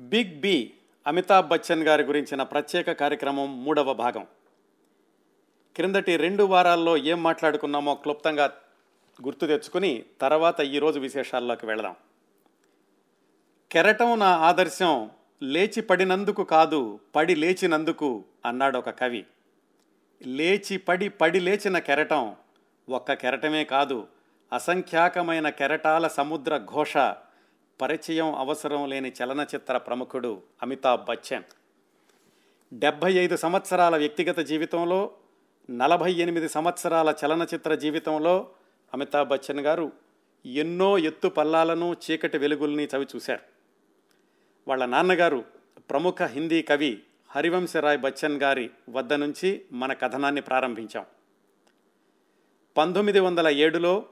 Big B Amitabh Bachchan గారి గురించిన ప్రత్యేక కార్యక్రమం మూడవ భాగం. క్రిందటి రెండు వారాల్లో ఏం మాట్లాడుకున్నామో క్లుప్తంగా గుర్తు తెచ్చుకుని తర్వాత ఈరోజు విశేషాల్లోకి వెళదాం. కెరటం నా ఆదర్శం లేచి పడినందుకు కాదు పడి లేచినందుకు అన్నాడు ఒక కవి. లేచి పడి పడి లేచిన కెరటం ఒక్క కెరటమే కాదు అసంఖ్యాకమైన కెరటాల సముద్ర ఘోష పరిచయం అవసరం లేని చలనచిత్ర ప్రముఖుడు అమితాబ్ బచ్చన్. డెబ్భై ఐదు సంవత్సరాల వ్యక్తిగత జీవితంలో నలభై ఎనిమిది సంవత్సరాల చలనచిత్ర జీవితంలో అమితాబ్ బచ్చన్ గారు ఎన్నో ఎత్తు పల్లాలను చీకటి వెలుగుల్ని చవి చూశారు వాళ్ళ నాన్నగారు ప్రముఖ హిందీ కవి హరివంశరాయ్ బచ్చన్ గారి వద్ద నుంచి మన కథనాన్ని ప్రారంభించాం. పంతొమ్మిది వందల ఏడులో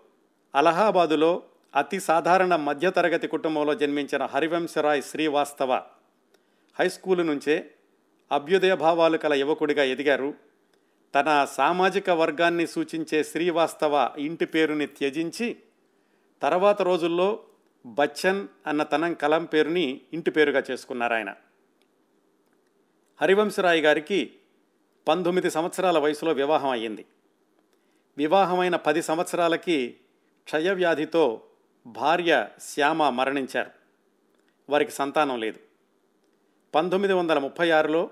అలహాబాదులో అతి సాధారణ మధ్యతరగతి కుటుంబంలో జన్మించిన హరివంశరాయ్ శ్రీవాస్తవ. హై స్కూలు నుంచే అభ్యుదయ భావాలు కల యువకుడిగా ఎదిగారు. తన సామాజిక వర్గాన్ని సూచించే శ్రీవాస్తవ ఇంటి పేరుని త్యజించి తర్వాత రోజుల్లో బచ్చన్ అన్న తనం కలం పేరుని ఇంటి పేరుగా చేసుకున్నారు ఆయన. హరివంశరాయ్ గారికి పంతొమ్మిది సంవత్సరాల వయసులో వివాహం అయ్యింది. వివాహమైన పది సంవత్సరాలకి క్షయవ్యాధితో భార్య శ్యామ మరణించారు. వారికి సంతానం లేదు. పంతొమ్మిది వందల ముప్పై ఆరులో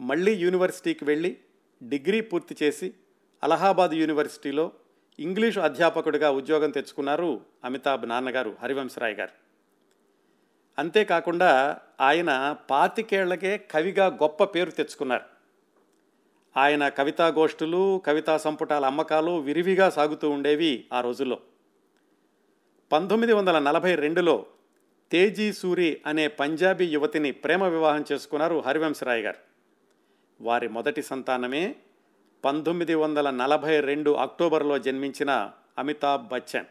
మళ్ళీ యూనివర్సిటీకి వెళ్ళి డిగ్రీ పూర్తి చేసి అలహాబాద్ యూనివర్సిటీలో ఇంగ్లీషు అధ్యాపకుడిగా ఉద్యోగం తెచ్చుకున్నారు అమితాబ్ నాన్నగారు హరివంశరాయ్ గారు. అంతేకాకుండా ఆయన పాతికేళ్ళకే కవిగా గొప్ప పేరు తెచ్చుకున్నారు. ఆయన కవితా గోష్ఠులు కవితా సంపుటాల అమ్మకాలు విరివిగా సాగుతూ ఉండేవి ఆ రోజుల్లో. పంతొమ్మిది వందల నలభై రెండులో తేజీ సూరి అనే పంజాబీ యువతిని ప్రేమ వివాహం చేసుకున్నారు హరివంశరాయ్ గారు. వారి మొదటి సంతానమే పంతొమ్మిది వందల నలభై రెండు అక్టోబర్లో జన్మించిన అమితాబ్ బచ్చన్.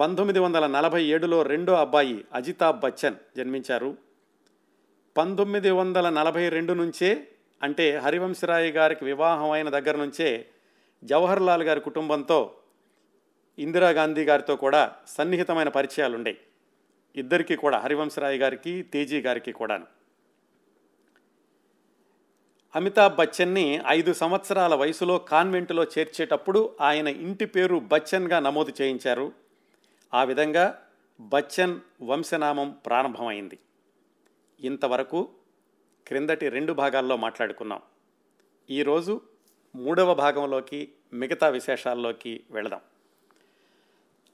పంతొమ్మిది వందల నలభై ఏడులో రెండో అబ్బాయి అజితాబ్ బచ్చన్ జన్మించారు. పంతొమ్మిది వందల నలభై రెండు నుంచే అంటే హరివంశరాయ్ గారికి వివాహం అయిన దగ్గర నుంచే జవహర్ లాల్ గారి కుటుంబంతో ఇందిరాగాంధీ గారితో కూడా సన్నిహితమైన పరిచయాలు ఉండేవి ఇద్దరికీ కూడా హరివంశరాయ్ గారికి తేజీ గారికి కూడాను. అమితాబ్ బచ్చన్ని ఐదు సంవత్సరాల వయసులో కాన్వెంటులో చేర్చేటప్పుడు ఆయన ఇంటి పేరు బచ్చన్గా నమోదు చేయించారు. ఆ విధంగా బచ్చన్ వంశనామం ప్రారంభమైంది. ఇంతవరకు క్రిందటి రెండు భాగాల్లో మాట్లాడుకున్నాం ఈరోజు మూడవ భాగంలోకి మిగతా విశేషాల్లోకి వెళదాం.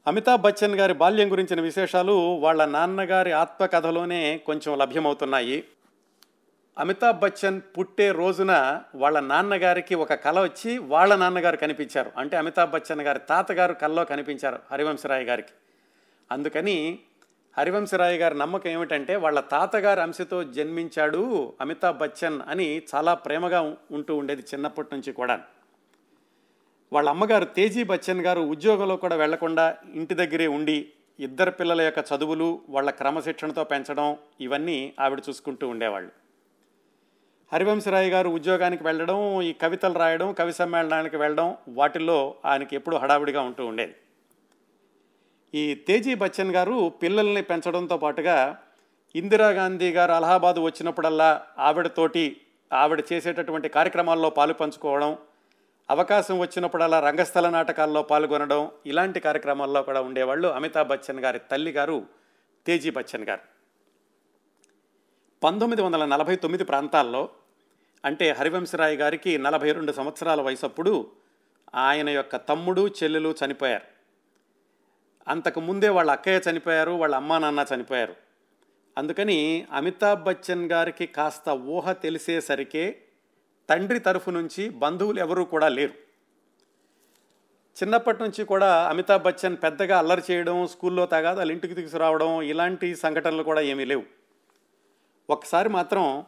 అమితాబ్ బచ్చన్ గారి బాల్యం గురించిన విశేషాలు వాళ్ళ నాన్నగారి ఆత్మకథలోనే కొంచెం లభ్యమవుతున్నాయి. అమితాబ్ బచ్చన్ పుట్టే రోజున వాళ్ళ నాన్నగారికి ఒక కళ వచ్చి వాళ్ళ నాన్నగారు కనిపించారు. అంటే అమితాబ్ బచ్చన్ గారి తాతగారు కల్లో కనిపించారు హరివంశరాయ్ గారికి. అందుకని హరివంశరాయ్ గారి నమ్మకం ఏమిటంటే వాళ్ళ తాతగారి అంశతో జన్మించాడు అమితాబ్ బచ్చన్ అని చాలా ప్రేమగా ఉంటూ ఉండేది చిన్నప్పటి నుంచి కూడా వాళ్ళ అమ్మగారు తేజీ బచ్చన్ గారు ఉద్యోగంలో కూడా వెళ్ళకుండా ఇంటి దగ్గరే ఉండి ఇద్దరు పిల్లల యొక్క చదువులు వాళ్ళ క్రమశిక్షణతో పెంచడం ఇవన్నీ ఆవిడ చూసుకుంటూ ఉండేవాళ్ళు. హరివంశరాయ్ గారు ఉద్యోగానికి వెళ్ళడం ఈ కవితలు రాయడం కవి సమ్మేళనానికి వెళ్ళడం వాటిల్లో ఆయనకి ఎప్పుడూ హడావిడిగా ఉంటూ ఉండేది. ఈ తేజీ బచ్చన్ గారు పిల్లల్ని పెంచడంతో పాటుగా ఇందిరాగాంధీ గారు అలహాబాద్ వచ్చినప్పుడల్లా ఆవిడతోటి ఆవిడ చేసేటటువంటి కార్యక్రమాల్లో పాలు పంచుకోవడం అవకాశం వచ్చినప్పుడల్లా రంగస్థల నాటకాల్లో పాల్గొనడం ఇలాంటి కార్యక్రమాల్లో కూడా ఉండేవాళ్ళు అమితాబ్ బచ్చన్ గారి తల్లి గారు తేజీ బచ్చన్ గారు. పంతొమ్మిది వందల నలభై తొమ్మిది ప్రాంతాల్లో అంటే హరివంశరాయ్ గారికి నలభై రెండు సంవత్సరాల వయసప్పుడు ఆయన యొక్క తమ్ముడు చెల్లెలు చనిపోయారు. అంతకు ముందే వాళ్ళ అక్కయ్య చనిపోయారు వాళ్ళ అమ్మా నాన్న చనిపోయారు. అందుకని అమితాబ్ బచ్చన్ గారికి కాస్త ఊహ తెలిసేసరికే తండ్రి తరఫు నుంచి బంధువులు ఎవరూ కూడా లేరు. చిన్నప్పటి నుంచి కూడా అమితాబ్ బచ్చన్ పెద్దగా అల్లరి చేయడం స్కూల్లో తగాదాలు ఇంటికి తీసుకురావడం ఇలాంటి సంఘటనలు కూడా ఏమీ లేవు. ఒకసారి మాత్రం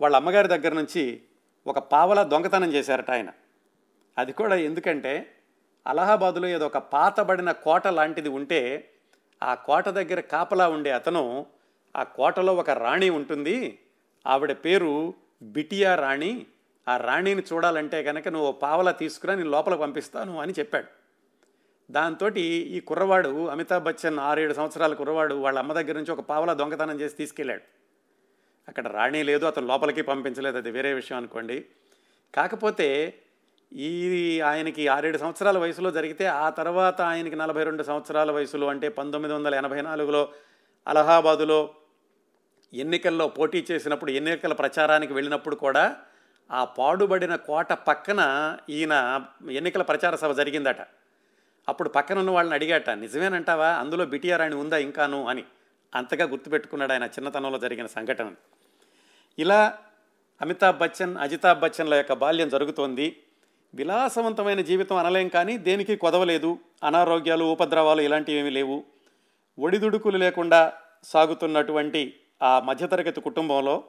వాళ్ళ అమ్మగారి దగ్గర నుంచి ఒక పావల దొంగతనం చేశారట ఆయన. అది కూడా ఎందుకంటే అలహాబాదులో ఏదో ఒక పాతబడిన కోట లాంటిది ఉంటే ఆ కోట దగ్గర కాపలా ఉండే అతను ఆ కోటలో ఒక రాణి ఉంటుంది. ఆవిడ పేరు బిటియా రాణి. ఆ రాణిని చూడాలంటే కనుక నువ్వు పావలా తీసుకురా నేను లోపల పంపిస్తాను అని చెప్పాడు. దాంతో ఈ కుర్రవాడు అమితాబ్ బచ్చన్ ఆరేడు సంవత్సరాల కుర్రవాడు వాళ్ళ అమ్మ దగ్గర నుంచి ఒక పావల దొంగతనం చేసి తీసుకెళ్ళాడు. అక్కడ రాణి లేదు అతను లోపలికి పంపించలేదు అది వేరే విషయం అనుకోండి. కాకపోతే ఈ ఆయనకి ఆరేడు సంవత్సరాల వయసులో జరిగితే ఆ తర్వాత ఆయనకి నలభై రెండు సంవత్సరాల వయసులో అంటే పంతొమ్మిది వందల ఎనభై నాలుగులో అలహాబాదులో ఎన్నికల్లో పోటీ చేసినప్పుడు ఎన్నికల ప్రచారానికి వెళ్ళినప్పుడు కూడా ఆ పాడుబడిన కోట పక్కన ఈయన ఎన్నికల ప్రచార సభ జరిగిందట. అప్పుడు పక్కన ఉన్న వాళ్ళని అడిగాట నిజమేనంటావా? అందులో బిటిఆర్ ఉందా ఇంకాను? అని. అంతగా గుర్తుపెట్టుకున్నాడు ఆయన చిన్నతనంలో జరిగిన సంఘటన. ఇలా అమితాబ్ బచ్చన్ అజితాబ్ బచ్చన్ల యొక్క బాల్యం జరుగుతోంది. విలాసవంతమైన జీవితం అనలేం కానీ దేనికి కొదవలేదు. అనారోగ్యాలు ఉపద్రవాలు ఇలాంటివి ఏమీ లేవు. ఒడిదుడుకులు లేకుండా సాగుతున్నటువంటి ఆ మధ్యతరగతి కుటుంబంలో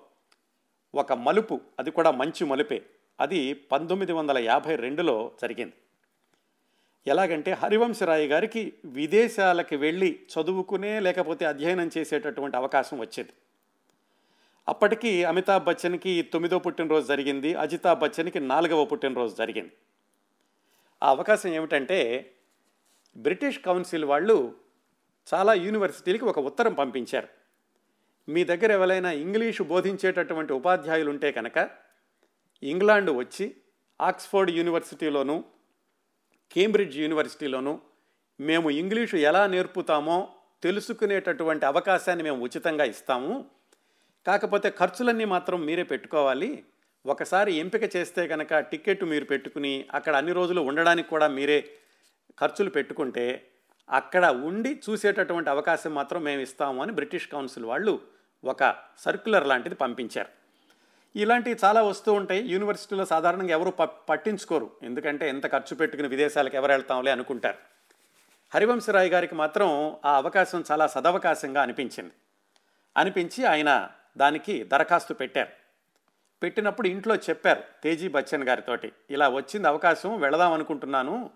ఒక మలుపు అది కూడా మంచి మలుపే. అది పంతొమ్మిది వందల యాభై రెండులో జరిగింది. ఎలాగంటే హరివంశరాయ్ గారికి విదేశాలకి వెళ్ళి చదువుకునే లేకపోతే అధ్యయనం చేసేటటువంటి అవకాశం వచ్చేది. అప్పటికి అమితాబ్ బచ్చన్కి తొమ్మిదో పుట్టినరోజు జరిగింది అజితాబ్ బచ్చన్కి నాలుగవ పుట్టినరోజు జరిగింది. ఆ అవకాశం ఏమిటంటే బ్రిటిష్ కౌన్సిల్ వాళ్ళు చాలా యూనివర్సిటీలకి ఒక ఉత్తరం పంపించారు. మీ దగ్గర ఎవరైనా ఇంగ్లీషు బోధించేటటువంటి ఉపాధ్యాయులు ఉంటే కనుక ఇంగ్లాండ్ వచ్చి ఆక్స్ఫోర్డ్ యూనివర్సిటీలోను కేంబ్రిడ్జ్ యూనివర్సిటీలోను మేము ఇంగ్లీషు ఎలా నేర్పుతామో తెలుసుకునేటటువంటి అవకాశాన్ని మేము ఉచితంగా ఇస్తాము. కాకపోతే ఖర్చులన్నీ మాత్రం మీరే పెట్టుకోవాలి. ఒకసారి ఎంపిక చేస్తే కనుక టికెట్ మీరు పెట్టుకుని అక్కడ అన్ని రోజులు ఉండడానికి కూడా మీరే ఖర్చులు పెట్టుకుంటే అక్కడ ఉండి చూసేటటువంటి అవకాశం మాత్రం మేము ఇస్తాము అని బ్రిటిష్ కౌన్సిల్ వాళ్ళు ఒక సర్క్యులర్ లాంటిది పంపించారు. ఇలాంటివి చాలా వస్తూ ఉంటాయి. యూనివర్సిటీలో సాధారణంగా ఎవరు ప పట్టించుకోరు. ఎందుకంటే ఎంత ఖర్చు పెట్టుకుని విదేశాలకు ఎవరు వెళ్తాంలే అనుకుంటారు. హరివంశరాయ్ గారికి మాత్రం ఆ అవకాశం చాలా సదవకాశంగా అనిపించింది. అనిపించి ఆయన దానికి దరఖాస్తు పెట్టారు. పెట్టినప్పుడు ఇంట్లో చెప్పారు తేజీ బచ్చన్ గారితోటి ఇలా వచ్చింది అవకాశం వెళదాం అనుకుంటున్నాను.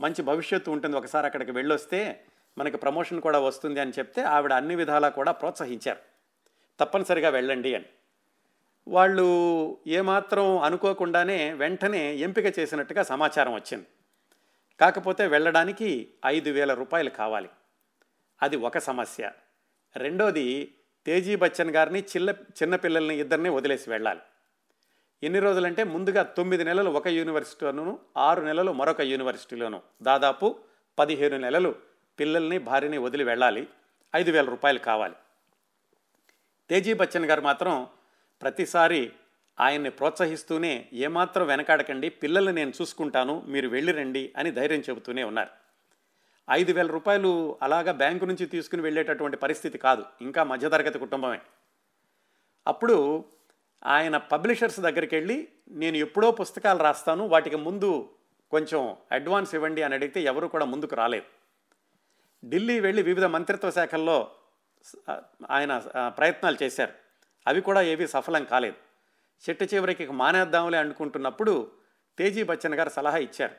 మంచి భవిష్యత్తు ఉంటుంది. ఒకసారి అక్కడికి వెళ్ళొస్తే మనకి ప్రమోషన్ కూడా వస్తుంది అని చెప్తే ఆవిడ అన్ని విధాలా కూడా ప్రోత్సహించారు. తప్పనిసరిగా వెళ్ళండి అని. వాళ్ళు ఏమాత్రం అనుకోకుండానే వెంటనే ఎంపిక చేసినట్టుగా సమాచారం వచ్చింది. కాకపోతే వెళ్ళడానికి ఐదు వేల రూపాయలు కావాలి. అది ఒక సమస్య. రెండోది తేజీ బచ్చన్ గారిని చిల్ల చిన్నపిల్లల్ని ఇద్దరిని వదిలేసి వెళ్ళాలి. ఎన్ని రోజులంటే ముందుగా తొమ్మిది నెలలు ఒక యూనివర్సిటీలోను ఆరు నెలలు మరొక యూనివర్సిటీలోను. దాదాపు పదిహేను నెలలు పిల్లల్ని భార్యని వదిలి వెళ్ళాలి. ఐదు వేల రూపాయలు కావాలి. తేజీ బచ్చన్ గారు మాత్రం ప్రతిసారి ఆయన్ని ప్రోత్సహిస్తూనే ఏమాత్రం వెనకాడకండి పిల్లల్ని నేను చూసుకుంటాను మీరు వెళ్ళి రండి అని ధైర్యం చెబుతూనే ఉన్నారు. ఐదు వేల రూపాయలు అలాగా బ్యాంకు నుంచి తీసుకుని వెళ్ళేటటువంటి పరిస్థితి కాదు ఇంకా మధ్యతరగతి కుటుంబమే. అప్పుడు ఆయన పబ్లిషర్స్ దగ్గరికి వెళ్ళి నేను ఎప్పుడో పుస్తకాలు రాస్తాను వాటికి ముందు కొంచెం అడ్వాన్స్ ఇవ్వండి అని అడిగితే ఎవరు కూడా ముందుకు రాలేదు. ఢిల్లీ వెళ్ళి వివిధ మంత్రిత్వ శాఖల్లో ఆయన ప్రయత్నాలు చేశారు. అవి కూడా ఏవి సఫలం కాలేదు. చెట్టు చివరికి మానేద్దాంలే అనుకుంటున్నప్పుడు తేజీ బచ్చన్ గారు సలహా ఇచ్చారు.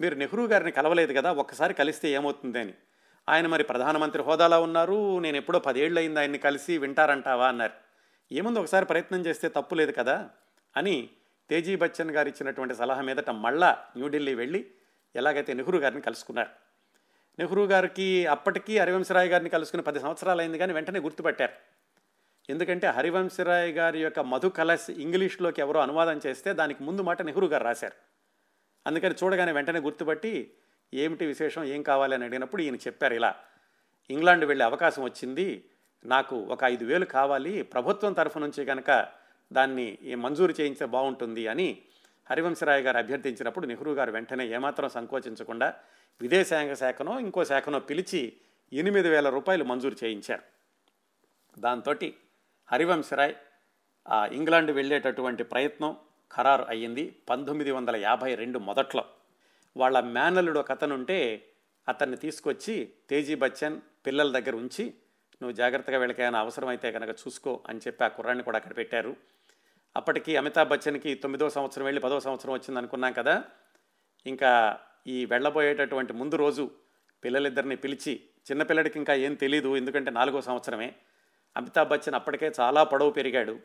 మీరు నెహ్రూ గారిని కలవలేదు కదా ఒక్కసారి కలిస్తే ఏమవుతుంది అని. ఆయన మరి ప్రధానమంత్రి హోదాలో ఉన్నారు నేను ఎప్పుడో పదేళ్ళు అయింది ఆయన్ని కలిసి వింటారంటావా అన్నారు. ఏముంది ఒకసారి ప్రయత్నం చేస్తే తప్పు లేదు కదా అని తేజీ బచ్చన్ గారు ఇచ్చినటువంటి సలహా మీదట మళ్ళా న్యూఢిల్లీ వెళ్ళి ఎలాగైతే నెహ్రూ గారిని కలుసుకున్నారు. నెహ్రూ గారికి అప్పటికీ హరివంశరాయ్ గారిని కలుసుకుని పది సంవత్సరాలు అయింది కానీ వెంటనే గుర్తుపెట్టారు. ఎందుకంటే హరివంశరాయ్ గారి యొక్క మధు కలస్ ఇంగ్లీష్లోకి ఎవరో అనువాదం చేస్తే దానికి ముందు మాట నెహ్రూ గారు రాశారు. అందుకని చూడగానే వెంటనే గుర్తుపట్టి ఏమిటి విశేషం ఏం కావాలి అని అడిగినప్పుడు ఈయన చెప్పారు ఇలా ఇంగ్లాండ్ వెళ్ళే అవకాశం వచ్చింది నాకు ఒక ఐదు వేలు కావాలి ప్రభుత్వం తరఫు నుంచి కనుక దాన్ని మంజూరు చేయించే బాగుంటుంది అని హరివంశరాయ్ గారు అభ్యర్థించినప్పుడు నెహ్రూ గారు వెంటనే ఏమాత్రం సంకోచించకుండా విదేశాంగ శాఖనో ఇంకో శాఖనో పిలిచి ఎనిమిది వేల రూపాయలు మంజూరు చేయించారు. దాంతో హరివంశరాయ్ ఇంగ్లాండ్ వెళ్ళేటటువంటి ప్రయత్నం ఖరారు అయ్యింది. పంతొమ్మిది వందల యాభై రెండు మొదట్లో వాళ్ళ మేనల్లుడు ఒక అతనుంటే అతన్ని తీసుకొచ్చి తేజీ బచ్చన్ పిల్లల దగ్గర ఉంచి నువ్వు జాగ్రత్తగా వెళ్ళకైనా అవసరమైతే కనుక చూసుకో అని చెప్పి ఆ కుర్రాన్ని కూడా అక్కడ పెట్టారు. అప్పటికి అమితాబ్ బచ్చన్కి తొమ్మిదో సంవత్సరం వెళ్ళి పదో సంవత్సరం వచ్చింది అనుకున్నాం కదా. ఇంకా ఈ వెళ్ళబోయేటటువంటి ముందు రోజు పిల్లలిద్దరిని పిలిచి చిన్నపిల్లడికి ఇంకా ఏం తెలీదు ఎందుకంటే నాలుగో సంవత్సరమే. అమితాబ్ బచ్చన్ అప్పటికే చాలా పొడవు పెరిగాడు.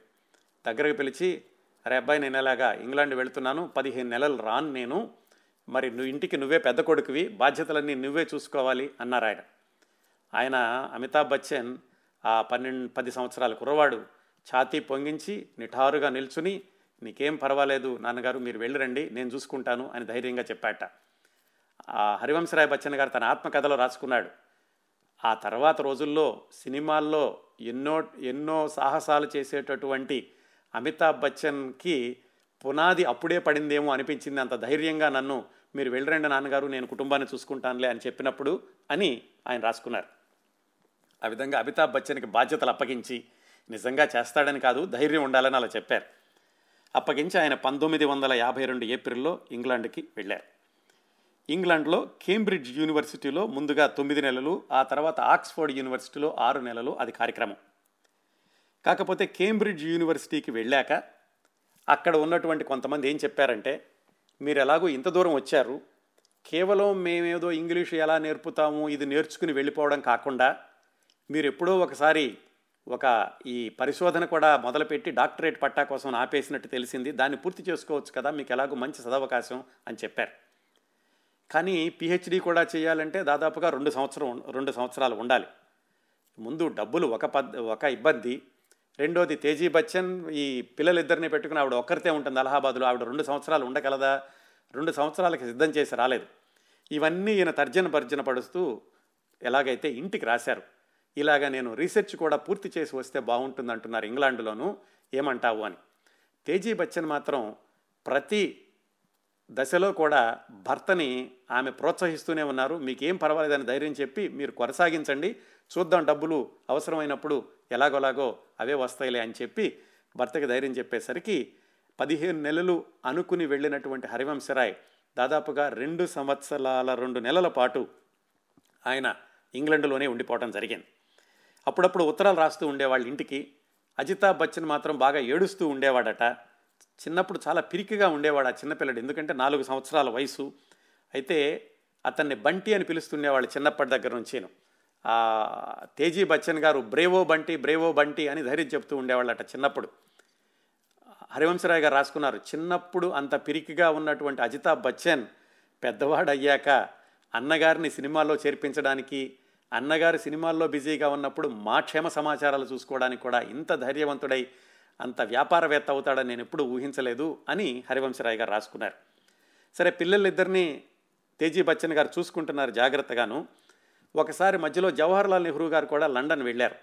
దగ్గరకు పిలిచి అరే అబ్బాయి నేను ఎలాగా ఇంగ్లాండ్ వెళుతున్నాను పదిహేను నెలలు రాను నేను. మరి నువ్వు ఇంటికి నువ్వే పెద్ద కొడుకువి బాధ్యతలన్నీ నువ్వే చూసుకోవాలి అన్నారు ఆయన. ఆయన అమితాబ్ బచ్చన్ ఆ పన్నెండు పది సంవత్సరాల కుర్రవాడు. ఛాతీ పొంగించి నిఠారుగా నిల్చుని నీకేం పర్వాలేదు నాన్నగారు మీరు వెళ్ళిరండి నేను చూసుకుంటాను అని ధైర్యంగా చెప్పాట. హరివంశరాయ్ బచ్చన్ గారు తన ఆత్మకథలో రాసుకున్నాడు. ఆ తర్వాత రోజుల్లో సినిమాల్లో ఎన్నో ఎన్నో సాహసాలు చేసేటటువంటి అమితాబ్ బచ్చన్కి పునాది అప్పుడే పడిందేమో అనిపించింది. అంత ధైర్యంగా నన్ను మీరు వెళ్ళరండి నాన్నగారు నేను కుటుంబాన్ని చూసుకుంటానులే అని చెప్పినప్పుడు అని ఆయన రాసుకున్నారు. ఆ విధంగా అమితాబ్ బచ్చన్కి బాధ్యతలు అప్పగించి నిజంగా చేస్తాడని కాదు ధైర్యం ఉండాలని అలా చెప్పారు. అప్పగించి ఆయన పంతొమ్మిది వందల యాభై రెండు ఏప్రిల్లో ఇంగ్లాండ్కి వెళ్ళారు. ఇంగ్లాండ్లో కేంబ్రిడ్జ్ యూనివర్సిటీలో ముందుగా తొమ్మిది నెలలు ఆ తర్వాత ఆక్స్ఫర్డ్ యూనివర్సిటీలో ఆరు నెలలు అది కార్యక్రమం. కాకపోతే కేంబ్రిడ్జ్ యూనివర్సిటీకి వెళ్ళాక అక్కడ ఉన్నటువంటి కొంతమంది ఏం చెప్పారంటే మీరు ఎలాగో ఇంత దూరం వచ్చారు కేవలం మేమేదో ఇంగ్లీష్ ఎలా నేర్పుతాము ఇది నేర్చుకుని వెళ్ళిపోవడం కాకుండా మీరు ఎప్పుడో ఒకసారి ఒక ఈ పరిశోధన కూడా మొదలుపెట్టి డాక్టరేట్ పట్టా కోసం ఆపేసినట్టు తెలిసింది దాన్ని పూర్తి చేసుకోవచ్చు కదా మీకు ఎలాగో మంచి సదవకాశం అని చెప్పారు. కానీ పిహెచ్డి కూడా చేయాలంటే దాదాపుగా రెండు సంవత్సరం రెండు సంవత్సరాలు ఉండాలి. ముందు డబ్బులు ఒక పద్ ఒక ఇబ్బంది. రెండోది తేజీ బచ్చన్ ఈ పిల్లలిద్దరిని పెట్టుకుని ఆవిడ ఒక్కరితే ఉంటుంది అలహాబాద్లో. ఆవిడ రెండు సంవత్సరాలు ఉండగలదా? రెండు సంవత్సరాలకి సిద్ధం చేసి రాలేదు. ఇవన్నీ ఈయన తర్జన భర్జన పడుస్తూ ఎలాగైతే ఇంటికి రాశారు. ఇలాగ నేను రీసెర్చ్ కూడా పూర్తి చేసి వస్తే బాగుంటుంది అంటున్నారు ఇంగ్లాండ్లోనూ. ఏమంటావు అని. తేజీ బచ్చన్ మాత్రం ప్రతి దశలో కూడా భర్తని ఆమె ప్రోత్సహిస్తూనే ఉన్నారు. మీకేం పర్వాలేదని ధైర్యం చెప్పి మీరు కొనసాగించండి. చూద్దాం డబ్బులు అవసరమైనప్పుడు ఎలాగోలాగో అవే వస్తాయిలే అని చెప్పి భర్తకి ధైర్యం చెప్పేసరికి పదిహేను నెలలు అనుకుని వెళ్ళినటువంటి హరివంశరాయ్ దాదాపుగా రెండు సంవత్సరాల రెండు నెలల పాటు ఆయన ఇంగ్లండ్లోనే ఉండిపోవడం జరిగింది. అప్పుడప్పుడు ఉత్తరాలు రాస్తూ ఉండేవాళ్ళ ఇంటికి. అజితాబ్ బచ్చన్ మాత్రం బాగా ఏడుస్తూ ఉండేవాడట. చిన్నప్పుడు చాలా పిరికిగా ఉండేవాడు ఆ చిన్నపిల్లడు. ఎందుకంటే నాలుగు సంవత్సరాల వయసు. అయితే అతన్ని బంటి అని పిలుస్తుండేవాళ్ళు చిన్నప్పటి దగ్గర నుంచేను. తేజీ బచ్చన్ గారు బ్రేవో బంటి బ్రేవో బంటి అని ధైర్యం చెప్తూ ఉండేవాళ్ళట చిన్నప్పుడు. హరివంశరాయ్ గారు రాసుకున్నారు చిన్నప్పుడు అంత పిరికిగా ఉన్నటువంటి అజితాబ్ బచ్చన్ పెద్దవాడు అయ్యాక అన్నగారిని సినిమాల్లో చేర్పించడానికి అన్నగారు సినిమాల్లో బిజీగా ఉన్నప్పుడు మా క్షేమ సమాచారాలు చూసుకోవడానికి కూడా ఇంత ధైర్యవంతుడై అంత వ్యాపారవేత్త అవుతాడని నేను ఎప్పుడు ఊహించలేదు అని హరివంశరాయ్ గారు రాసుకున్నారు. సరే పిల్లలిద్దరినీ తేజీ బచ్చన్ గారు చూసుకుంటున్నారు జాగ్రత్తగాను. ఒకసారి మధ్యలో జవహర్లాల్ నెహ్రూ గారు కూడా లండన్ వెళ్ళారు.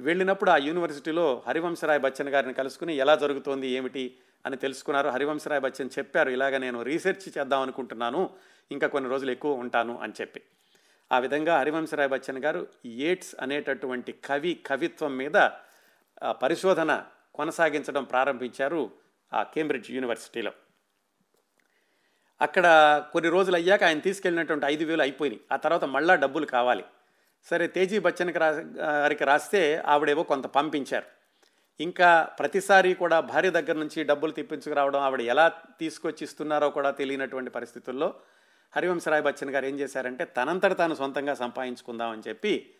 వెళ్ళినప్పుడు ఆ యూనివర్సిటీలో హరివంశరాయ్ బచ్చన్ గారిని కలుసుకుని ఎలా జరుగుతోంది ఏమిటి అని తెలుసుకున్నారు. హరివంశరాయ్ బచ్చన్ చెప్పారు ఇలాగ నేను రీసెర్చ్ చేద్దాం అనుకుంటున్నాను ఇంకా కొన్ని రోజులు ఎక్కువ ఉంటాను అని చెప్పి. ఆ విధంగా హరివంశరాయ్ బచ్చన్ గారు ఏట్స్ అనేటటువంటి కవి కవిత్వం మీద పరిశోధన కొనసాగించడం ప్రారంభించారు ఆ కేంబ్రిడ్జ్ యూనివర్సిటీలో. అక్కడ కొన్ని రోజులు అయ్యాక ఆయన తీసుకెళ్ళినటువంటి ఐదు వేలు అయిపోయినాయి. ఆ తర్వాత మళ్ళా డబ్బులు కావాలి. సరే తేజీ బచ్చన్కి రా గారికి రాస్తే ఆవిడేవో కొంత పంపించారు. ఇంకా ప్రతిసారి కూడా భార్య దగ్గర నుంచి డబ్బులు తెప్పించుకురావడం ఆవిడ ఎలా తీసుకొచ్చి ఇస్తున్నారో కూడా తెలియనటువంటి పరిస్థితుల్లో హరివంశరాయ్ బచ్చన్ గారు ఏం చేశారంటే తనంతట తాను సొంతంగా సంపాదించుకుందామని చెప్పి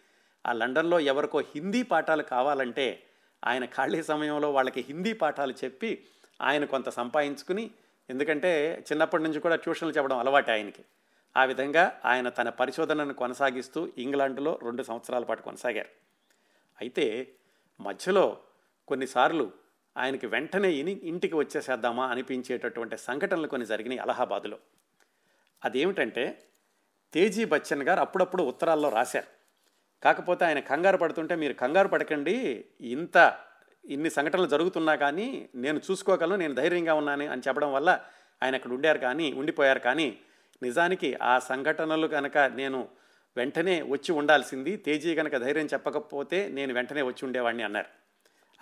ఆ లండన్లో ఎవరికో హిందీ పాఠాలు కావాలంటే ఆయన ఖాళీ సమయంలో వాళ్ళకి హిందీ పాఠాలు చెప్పి ఆయన కొంత సంపాదించుకుని ఎందుకంటే చిన్నప్పటి నుంచి కూడా ట్యూషన్లు చెప్పడం అలవాటు ఆయనకి. ఆ విధంగా ఆయన తన పరిశోధనను కొనసాగిస్తూ ఇంగ్లాండ్లో రెండు సంవత్సరాల పాటు కొనసాగారు. అయితే మధ్యలో కొన్నిసార్లు ఆయనకి వెంటనే ఇని ఇంటికి వచ్చేసేద్దామా అనిపించేటటువంటి సంఘటనలు కొన్ని జరిగినాయి అలహాబాదులో. అదేమిటంటే తేజీ బచ్చన్ గారు అప్పుడప్పుడు ఉత్తరాల్లో రాశారు. కాకపోతే ఆయన కంగారు పడుతుంటే మీరు కంగారు పడకండి ఇంత ఇన్ని సంఘటనలు జరుగుతున్నా కానీ నేను చూసుకోగలను నేను ధైర్యంగా ఉన్నాను అని చెప్పడం వల్ల ఆయన అక్కడ ఉండారు కానీ ఉండిపోయారు కానీ నిజానికి ఆ సంఘటనలు కనుక నేను వెంటనే వచ్చి ఉండాల్సింది తేజీ కనుక ధైర్యం చెప్పకపోతే నేను వెంటనే వచ్చి ఉండేవాడిని అన్నారు.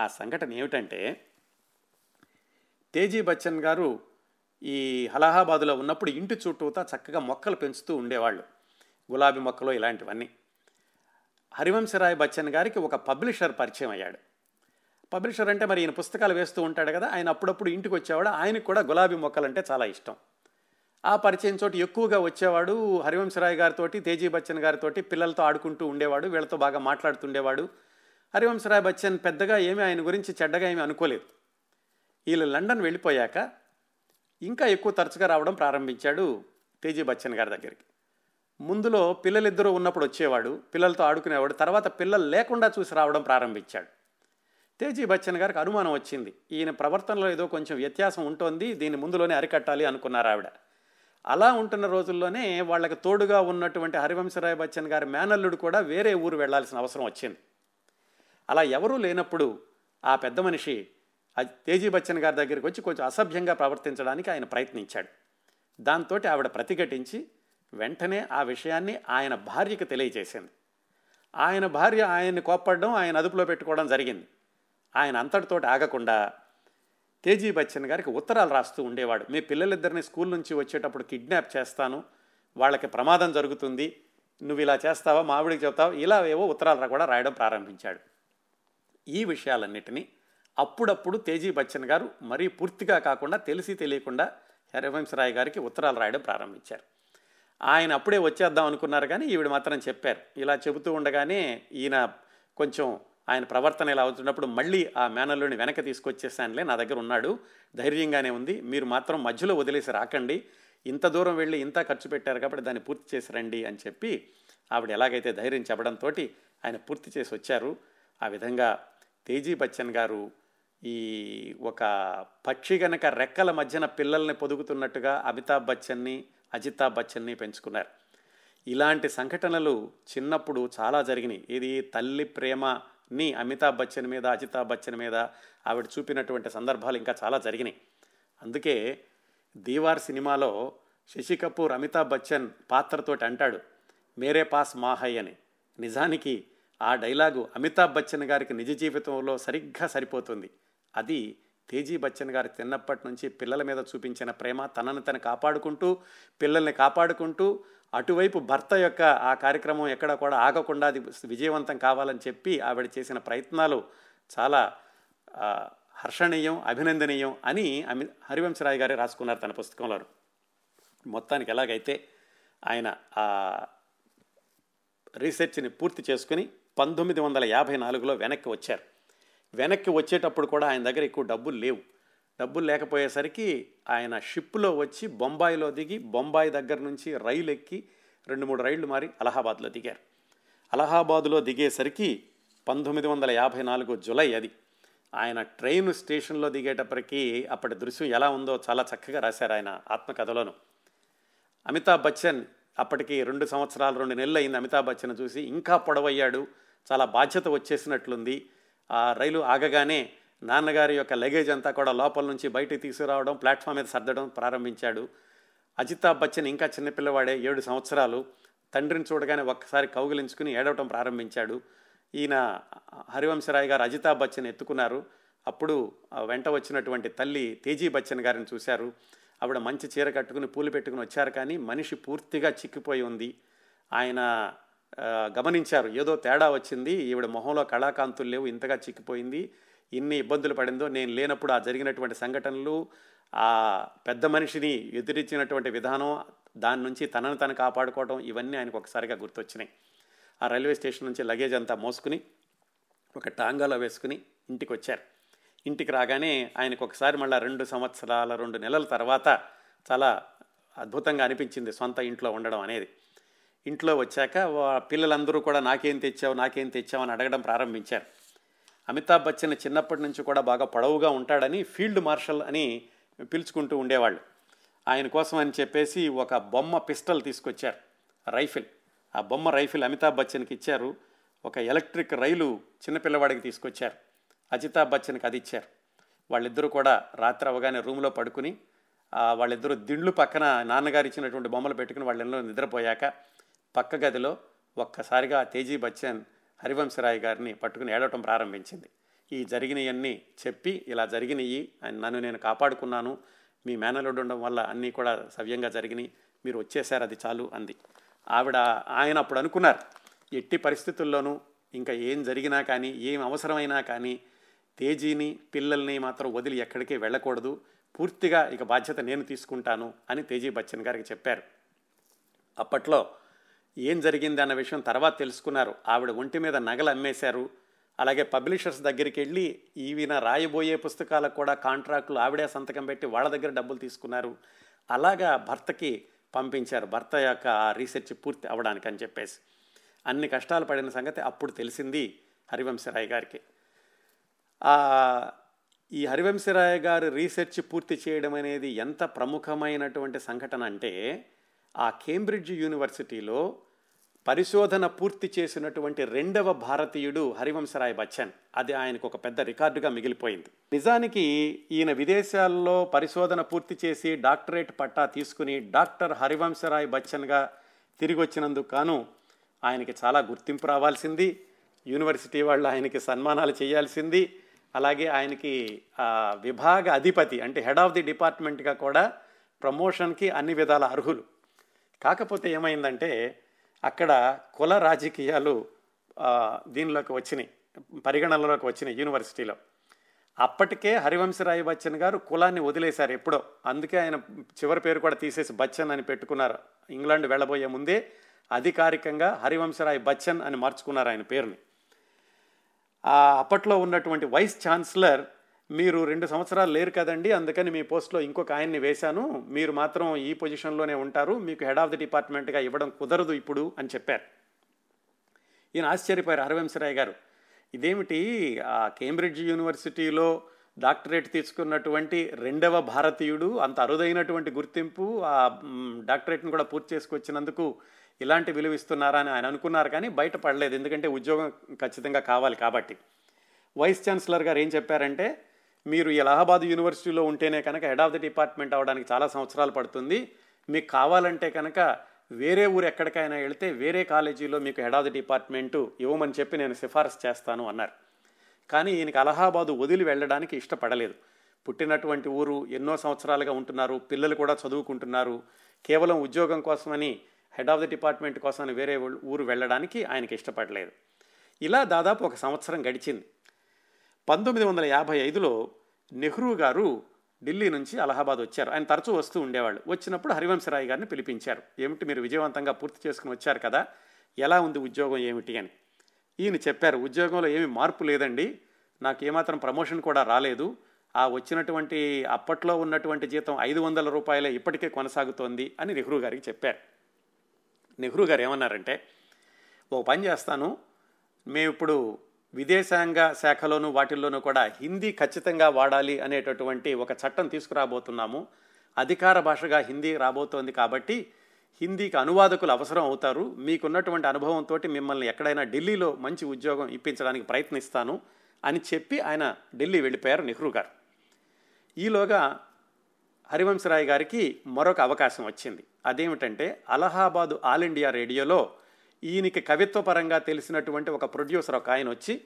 ఆ సంఘటన ఏమిటంటే తేజీ బచ్చన్ గారు ఈ అలహాబాదులో ఉన్నప్పుడు ఇంటి చుట్టూతా చక్కగా మొక్కలు పెంచుతూ ఉండేవాళ్ళు. గులాబీ మొక్కలు ఇలాంటివన్నీ. హరివంశరాయ్ బచ్చన్ గారికి ఒక పబ్లిషర్ పరిచయం అయ్యాడు. పబ్లిషర్ అంటే మరి ఈయన పుస్తకాలు వేస్తూ ఉంటాడు కదా ఆయన అప్పుడప్పుడు ఇంటికి వచ్చేవాడు. ఆయనకు కూడా గులాబీ మొక్కలంటే చాలా ఇష్టం. ఆ పరిచయం చోటు ఎక్కువగా వచ్చేవాడు హరివంశరాయ్ గారితో తేజీ బచ్చన్ గారితో పిల్లలతో ఆడుకుంటూ ఉండేవాడు వీళ్ళతో బాగా మాట్లాడుతుండేవాడు. హరివంశరాయ్ బచ్చన్ పెద్దగా ఏమీ ఆయన గురించి చెడ్డగా ఏమీ అనుకోలేదు. వీళ్ళు లండన్ వెళ్ళిపోయాక ఇంకా ఎక్కువ తరచుగా రావడం ప్రారంభించాడు తేజీ బచ్చన్ గారి దగ్గరికి. ముందులో పిల్లలిద్దరూ ఉన్నప్పుడు వచ్చేవాడు పిల్లలతో ఆడుకునేవాడు తర్వాత పిల్లలు లేకుండా చూసి రావడం ప్రారంభించాడు. తేజీ బచ్చన్ గారికి అనుమానం వచ్చింది. ఈయన ప్రవర్తనలో ఏదో కొంచెం వ్యత్యాసం ఉంటుంది దీన్ని ముందులోనే అరికట్టాలి అనుకున్నారు ఆవిడ. అలా ఉంటున్న రోజుల్లోనే వాళ్ళకి తోడుగా ఉన్నటువంటి హరివంశరాయ్ బచ్చన్ గారి మేనల్లుడు కూడా వేరే ఊరు వెళ్ళాల్సిన అవసరం వచ్చింది. అలా ఎవరూ లేనప్పుడు ఆ పెద్ద మనిషి తేజీ బచ్చన్ గారి దగ్గరికి వచ్చి కొంచెం అసభ్యంగా ప్రవర్తించడానికి ఆయన ప్రయత్నించాడు. దాంతో ఆవిడ ప్రతిఘటించి వెంటనే ఆ విషయాన్ని ఆయన భార్యకి తెలియజేసింది. ఆయన భార్య ఆయన్ని కోప్పడడం ఆయన అదుపులో పెట్టుకోవడం జరిగింది. ఆయన అంతటితోటి ఆగకుండా తేజీ బచ్చన్ గారికి ఉత్తరాలు రాస్తూ ఉండేవాడు. మీ పిల్లలిద్దరిని స్కూల్ నుంచి వచ్చేటప్పుడు కిడ్నాప్ చేస్తాను. వాళ్ళకి ప్రమాదం జరుగుతుంది. నువ్వు ఇలా చేస్తావా? మావిడికి చెప్తావా? ఇలా ఏవో ఉత్తరాలు కూడా రాయడం ప్రారంభించాడు. ఈ విషయాలన్నిటినీ అప్పుడప్పుడు తేజీ బచ్చన్ గారు మరీ పూర్తిగా కాకుండా తెలిసి తెలియకుండా హరివంశరాయ్ గారికి ఉత్తరాలు రాయడం ప్రారంభించారు. ఆయన అప్పుడే వచ్చేద్దాం అనుకున్నారు కానీ ఈవిడ మాత్రం చెప్పారు. ఇలా చెబుతూ ఉండగానే ఈయన కొంచెం ఆయన ప్రవర్తన ఇలా అవుతున్నప్పుడు మళ్ళీ ఆ మేనల్లోని వెనక తీసుకొచ్చేసానులే నా దగ్గర ఉన్నాడు ధైర్యంగానే ఉంది మీరు మాత్రం మధ్యలో వదిలేసి రాకండి ఇంత దూరం వెళ్ళి ఇంత ఖర్చు పెట్టారు కాబట్టి దాన్ని పూర్తి చేసి రండి అని చెప్పి ఆవిడ ఎలాగైతే ధైర్యం చెప్పడంతో ఆయన పూర్తి చేసి వచ్చారు. ఆ విధంగా తేజీ బచ్చన్ గారు ఈ ఒక పక్షి గనక రెక్కల మధ్యన పిల్లల్ని పొదుగుతున్నట్టుగా అమితాబ్ బచ్చన్ని అజితాబ్ బచ్చన్ని పెంచుకున్నారు. ఇలాంటి సంఘటనలు చిన్నప్పుడు చాలా జరిగినాయి. ఇది తల్లి ప్రేమని అమితాబ్ బచ్చన్ మీద అజితాబ్ బచ్చన్ మీద ఆవిడ చూపినటువంటి సందర్భాలు ఇంకా చాలా జరిగినాయి. అందుకే దీవార్ సినిమాలో శశి కపూర్ అమితాబ్ బచ్చన్ పాత్రతోటి అంటాడు మేరే పాస్ మాహై అని. నిజానికి ఆ డైలాగు అమితాబ్ బచ్చన్ గారికి నిజ జీవితంలో సరిగ్గా సరిపోతుంది. అది తేజీ బచ్చన్ గారు తిన్నప్పటి నుంచి పిల్లల మీద చూపించిన ప్రేమ తనను తను కాపాడుకుంటూ పిల్లల్ని కాపాడుకుంటూ అటువైపు భర్త యొక్క ఆ కార్యక్రమం ఎక్కడ కూడా ఆగకుండా అది విజయవంతం కావాలని చెప్పి ఆవిడ చేసిన ప్రయత్నాలు చాలా హర్షణీయం అభినందనీయం అని అమి హరివంశరాయ్ గారే రాసుకున్నారు తన పుస్తకంలో. మొత్తానికి ఎలాగైతే ఆయన ఆ రీసెర్చ్ని పూర్తి చేసుకుని పంతొమ్మిది వందల యాభై నాలుగులో వెనక్కి వచ్చారు. వెనక్కి వచ్చేటప్పుడు కూడా ఆయన దగ్గర ఎక్కువ డబ్బులు లేవు. డబ్బులు లేకపోయేసరికి ఆయన షిప్లో వచ్చి బొంబాయిలో దిగి బొంబాయి దగ్గర నుంచి రైలు ఎక్కి రెండు మూడు రైళ్ళు మారి అలహాబాద్లో దిగారు. అలహాబాద్లో దిగేసరికి పంతొమ్మిది వందల యాభై నాలుగు జులై అది. ఆయన ట్రైన్ స్టేషన్లో దిగేటప్పటికీ అప్పటి దృశ్యం ఎలా ఉందో చాలా చక్కగా రాశారు ఆయన ఆత్మకథలోను. అమితాబ్ బచ్చన్ అప్పటికి రెండు సంవత్సరాలు రెండు నెలలు అయింది అమితాబ్ బచ్చన్ చూసి ఇంకా పొడవయ్యాడు చాలా బాధ్యత వచ్చేసినట్లుంది ఆ రైలు ఆగగానే నాన్నగారి యొక్క లగేజ్ అంతా కూడా లోపల నుంచి బయటకు తీసుకురావడం ప్లాట్ఫామ్ మీద సర్దడం ప్రారంభించాడు. అజితాబ్ బచ్చన్ ఇంకా చిన్నపిల్లవాడే ఏడు సంవత్సరాలు. తండ్రిని చూడగానే ఒక్కసారి కౌగిలించుకుని ఏడవటం ప్రారంభించాడు. ఈయన హరివంశరాయ్ గారు అజితాబ్ బచ్చన్ ఎత్తుకున్నారు. అప్పుడు వెంట వచ్చినటువంటి తల్లి తేజీ బచ్చన్ గారిని చూశారు. ఆవిడ మంచి చీర కట్టుకుని పూలు పెట్టుకుని వచ్చారు కానీ మనిషి పూర్తిగా చిక్కిపోయి ఉంది. ఆయన గమనించారు. ఏదో తేడా వచ్చింది. ఈవిడ మొహంలో కళాకాంతులు లేవు. ఇంతగా చిక్కిపోయింది. ఇన్ని ఇబ్బందులు పడిందో నేను లేనప్పుడు ఆ జరిగినటువంటి సంఘటనలు ఆ పెద్ద మనిషిని ఎదిరించినటువంటి విధానం దాని నుంచి తనను తను కాపాడుకోవడం ఇవన్నీ ఆయనకు ఒకసారిగా గుర్తొచ్చినాయి. ఆ రైల్వే స్టేషన్ నుంచి లగేజ్ అంతా మోసుకుని ఒక టాంగాలో వేసుకుని ఇంటికి వచ్చారు ఇంటికి రాగానే ఆయనకు ఒకసారి మళ్ళీ రెండు సంవత్సరాల రెండు నెలల తర్వాత చాలా అద్భుతంగా అనిపించింది సొంత ఇంట్లో ఉండడం అనేది. ఇంట్లో వచ్చాక పిల్లలందరూ కూడా నాకేం తెచ్చావు నాకేం తెచ్చావు అని అడగడం ప్రారంభించారు. అమితాబ్ బచ్చన్ చిన్నప్పటి నుంచి కూడా బాగా పొడవుగా ఉంటాడని ఫీల్డ్ మార్షల్ అని పిలుచుకుంటూ ఉండేవాళ్ళు. ఆయన కోసం అని చెప్పేసి ఒక బొమ్మ పిస్టల్ తీసుకొచ్చారు రైఫిల్. ఆ బొమ్మ రైఫిల్ అమితాబ్ బచ్చన్కి ఇచ్చారు. ఒక ఎలక్ట్రిక్ రైలు చిన్నపిల్లవాడికి తీసుకొచ్చారు. అజితాబ్ బచ్చన్కి అది ఇచ్చారు. వాళ్ళిద్దరూ కూడా రాత్రి అవగానే రూమ్లో పడుకుని వాళ్ళిద్దరూ దిండ్లు పక్కన నాన్నగారు ఇచ్చినటువంటి బొమ్మలు పెట్టుకుని వాళ్ళెన్నో నిద్రపోయాక పక్క గదిలో ఒక్కసారిగా తేజీ బచ్చన్ హరివంశరాయ్ గారిని పట్టుకుని ఏడవటం ప్రారంభించింది. ఈ జరిగినవన్నీ చెప్పి ఇలా జరిగినవి నన్ను నేను కాపాడుకున్నాను మీ మేనలుడు ఉండడం వల్ల అన్నీ కూడా సవ్యంగా జరిగినాయి మీరు వచ్చేసారు అది చాలు అంది. ఆవిడ ఆయన అప్పుడు అనుకున్నారు ఎట్టి పరిస్థితుల్లోనూ ఇంకా ఏం జరిగినా కానీ ఏం అవసరమైనా కానీ తేజీని పిల్లల్ని మాత్రం వదిలి ఎక్కడికి వెళ్ళకూడదు పూర్తిగా ఇక బాధ్యత నేను తీసుకుంటాను అని తేజీ బచ్చన్ గారికి చెప్పారు. అప్పట్లో ఏం జరిగింది అన్న విషయం తర్వాత తెలుసుకున్నారు. ఆవిడ ఒంటి మీద నగలు అమ్మేశారు. అలాగే పబ్లిషర్స్ దగ్గరికి వెళ్ళి ఈవిన రాయబోయే పుస్తకాలకు కూడా కాంట్రాక్టులు ఆవిడే సంతకం పెట్టి వాళ్ళ దగ్గర డబ్బులు తీసుకున్నారు. అలాగా భర్తకి పంపించారు. భర్త యొక్క ఆ రీసెర్చ్ పూర్తి అవ్వడానికి అని చెప్పేసి. అన్ని కష్టాలు పడిన సంగతి అప్పుడు తెలిసింది హరివంశరాయ్ గారికి. ఈ హరివంశరాయ్ గారు రీసెర్చ్ పూర్తి చేయడం అనేది ఎంత ప్రముఖమైనటువంటి సంఘటన అంటే ఆ కేంబ్రిడ్జ్ యూనివర్సిటీలో పరిశోధన పూర్తి చేసినటువంటి రెండవ భారతీయుడు హరివంశరాయ్ బచ్చన్. అది ఆయనకు ఒక పెద్ద రికార్డుగా మిగిలిపోయింది. నిజానికి ఈయన విదేశాల్లో పరిశోధన పూర్తి చేసి డాక్టరేట్ పట్టా తీసుకుని డాక్టర్ హరివంశరాయ్ బచ్చన్గా తిరిగి వచ్చినందుకు కాను ఆయనకి చాలా గుర్తింపు రావాల్సింది. యూనివర్సిటీ వాళ్ళు ఆయనకి సన్మానాలు చేయాల్సింది. అలాగే ఆయనకి విభాగ అధిపతి అంటే హెడ్ ఆఫ్ ది డిపార్ట్మెంట్గా కూడా ప్రమోషన్కి అన్ని విధాల అర్హులు. కాకపోతే ఏమైందంటే అక్కడ కుల రాజకీయాలు దీనిలోకి వచ్చినాయి పరిగణనలోకి వచ్చినాయి యూనివర్సిటీలో. అప్పటికే హరివంశరాయ్ బచ్చన్ గారు కులాన్ని వదిలేశారు ఎప్పుడో. అందుకే ఆయన చివరి పేరు కూడా తీసేసి బచ్చన్ అని పెట్టుకున్నారు. ఇంగ్లాండ్ వెళ్ళబోయే ముందే అధికారికంగా హరివంశరాయ్ బచ్చన్ అని మార్చుకున్నారు ఆయన పేరుని. అప్పట్లో ఉన్నటువంటి వైస్ ఛాన్సలర్ మీరు రెండు సంవత్సరాలు లేరు కదండి అందుకని మీ పోస్ట్లో ఇంకొక ఆయన్ని వేశాను. మీరు మాత్రం ఈ పొజిషన్లోనే ఉంటారు. మీకు హెడ్ ఆఫ్ ది డిపార్ట్మెంట్గా ఇవ్వడం కుదరదు ఇప్పుడు అని చెప్పారు. ఈయన ఆశ్చర్యపోయారు హరవంశరాయ్ గారు. ఇదేమిటి? ఆ కేంబ్రిడ్జ్ యూనివర్సిటీలో డాక్టరేట్ తీసుకున్నటువంటి రెండవ భారతీయుడు అంత అరుదైనటువంటి గుర్తింపు ఆ డాక్టరేట్ని కూడా పూర్తి చేసుకొచ్చినందుకు ఇలాంటి విలువ ఇస్తున్నారా అని ఆయన అనుకున్నారు కానీ బయటపడలేదు. ఎందుకంటే ఉద్యోగం ఖచ్చితంగా కావాలి కాబట్టి. వైస్ ఛాన్సలర్ గారు ఏం చెప్పారంటే మీరు ఈ అలహాబాద్ యూనివర్సిటీలో ఉంటేనే కనుక హెడ్ ఆఫ్ ద డిపార్ట్మెంట్ అవడానికి చాలా సంవత్సరాలు పడుతుంది. మీకు కావాలంటే కనుక వేరే ఊరు ఎక్కడికైనా వెళితే వేరే కాలేజీలో మీకు హెడ్ ఆఫ్ ద డిపార్ట్మెంటు ఇవ్వమని చెప్పి నేను సిఫారసు చేస్తాను అన్నారు. కానీ ఈయనకి అలహాబాదు వదిలి వెళ్ళడానికి ఇష్టపడలేదు. పుట్టినటువంటి ఊరు ఎన్నో సంవత్సరాలుగా ఉంటున్నారు పిల్లలు కూడా చదువుకుంటున్నారు. కేవలం ఉద్యోగం కోసమని హెడ్ ఆఫ్ ద డిపార్ట్మెంట్ కోసమని వేరే ఊరు వెళ్ళడానికి ఆయనకి ఇష్టపడలేదు. ఇలా దాదాపు ఒక సంవత్సరం గడిచింది. పంతొమ్మిది వందల యాభై ఐదులో నెహ్రూ గారు ఢిల్లీ నుంచి అలహాబాద్ వచ్చారు. ఆయన తరచూ వస్తూ ఉండేవాళ్ళు. వచ్చినప్పుడు హరివంశరాయ్ గారిని పిలిపించారు. ఏమిటి మీరు విజయవంతంగా పూర్తి చేసుకుని వచ్చారు కదా? ఎలా ఉంది ఉద్యోగం ఏమిటి అని. ఈయన చెప్పారు ఉద్యోగంలో ఏమి మార్పు లేదండి. నాకు ఏమాత్రం ప్రమోషన్ కూడా రాలేదు. ఆ వచ్చినటువంటి అప్పట్లో ఉన్నటువంటి జీతం ఐదు వందల రూపాయలే ఇప్పటికే కొనసాగుతోంది అని నెహ్రూ గారికి చెప్పారు. నెహ్రూ గారు ఏమన్నారంటే ఓ పని చేస్తాను. మేము ఇప్పుడు విదేశాంగ శాఖలోను వాటిల్లోనూ కూడా హిందీ ఖచ్చితంగా వాడాలి అనేటటువంటి ఒక చట్టం తీసుకురాబోతున్నాము. అధికార భాషగా హిందీ రాబోతోంది కాబట్టి హిందీకి అనువాదకులు అవసరం అవుతారు. మీకున్నటువంటి అనుభవంతో మిమ్మల్ని ఎక్కడైనా ఢిల్లీలో మంచి ఉద్యోగం ఇప్పించడానికి ప్రయత్నిస్తాను అని చెప్పి ఆయన ఢిల్లీ వెళ్ళిపోయారు నెహ్రూ గారు. ఈలోగా హరివంశరాయ్ గారికి మరొక అవకాశం వచ్చింది. అదేమిటంటే అలహాబాదు ఆల్ ఇండియా రేడియోలో ఈయనకి కవిత్వపరంగా తెలిసినటువంటి ఒక ప్రొడ్యూసర్ ఒక ఆయన వచ్చి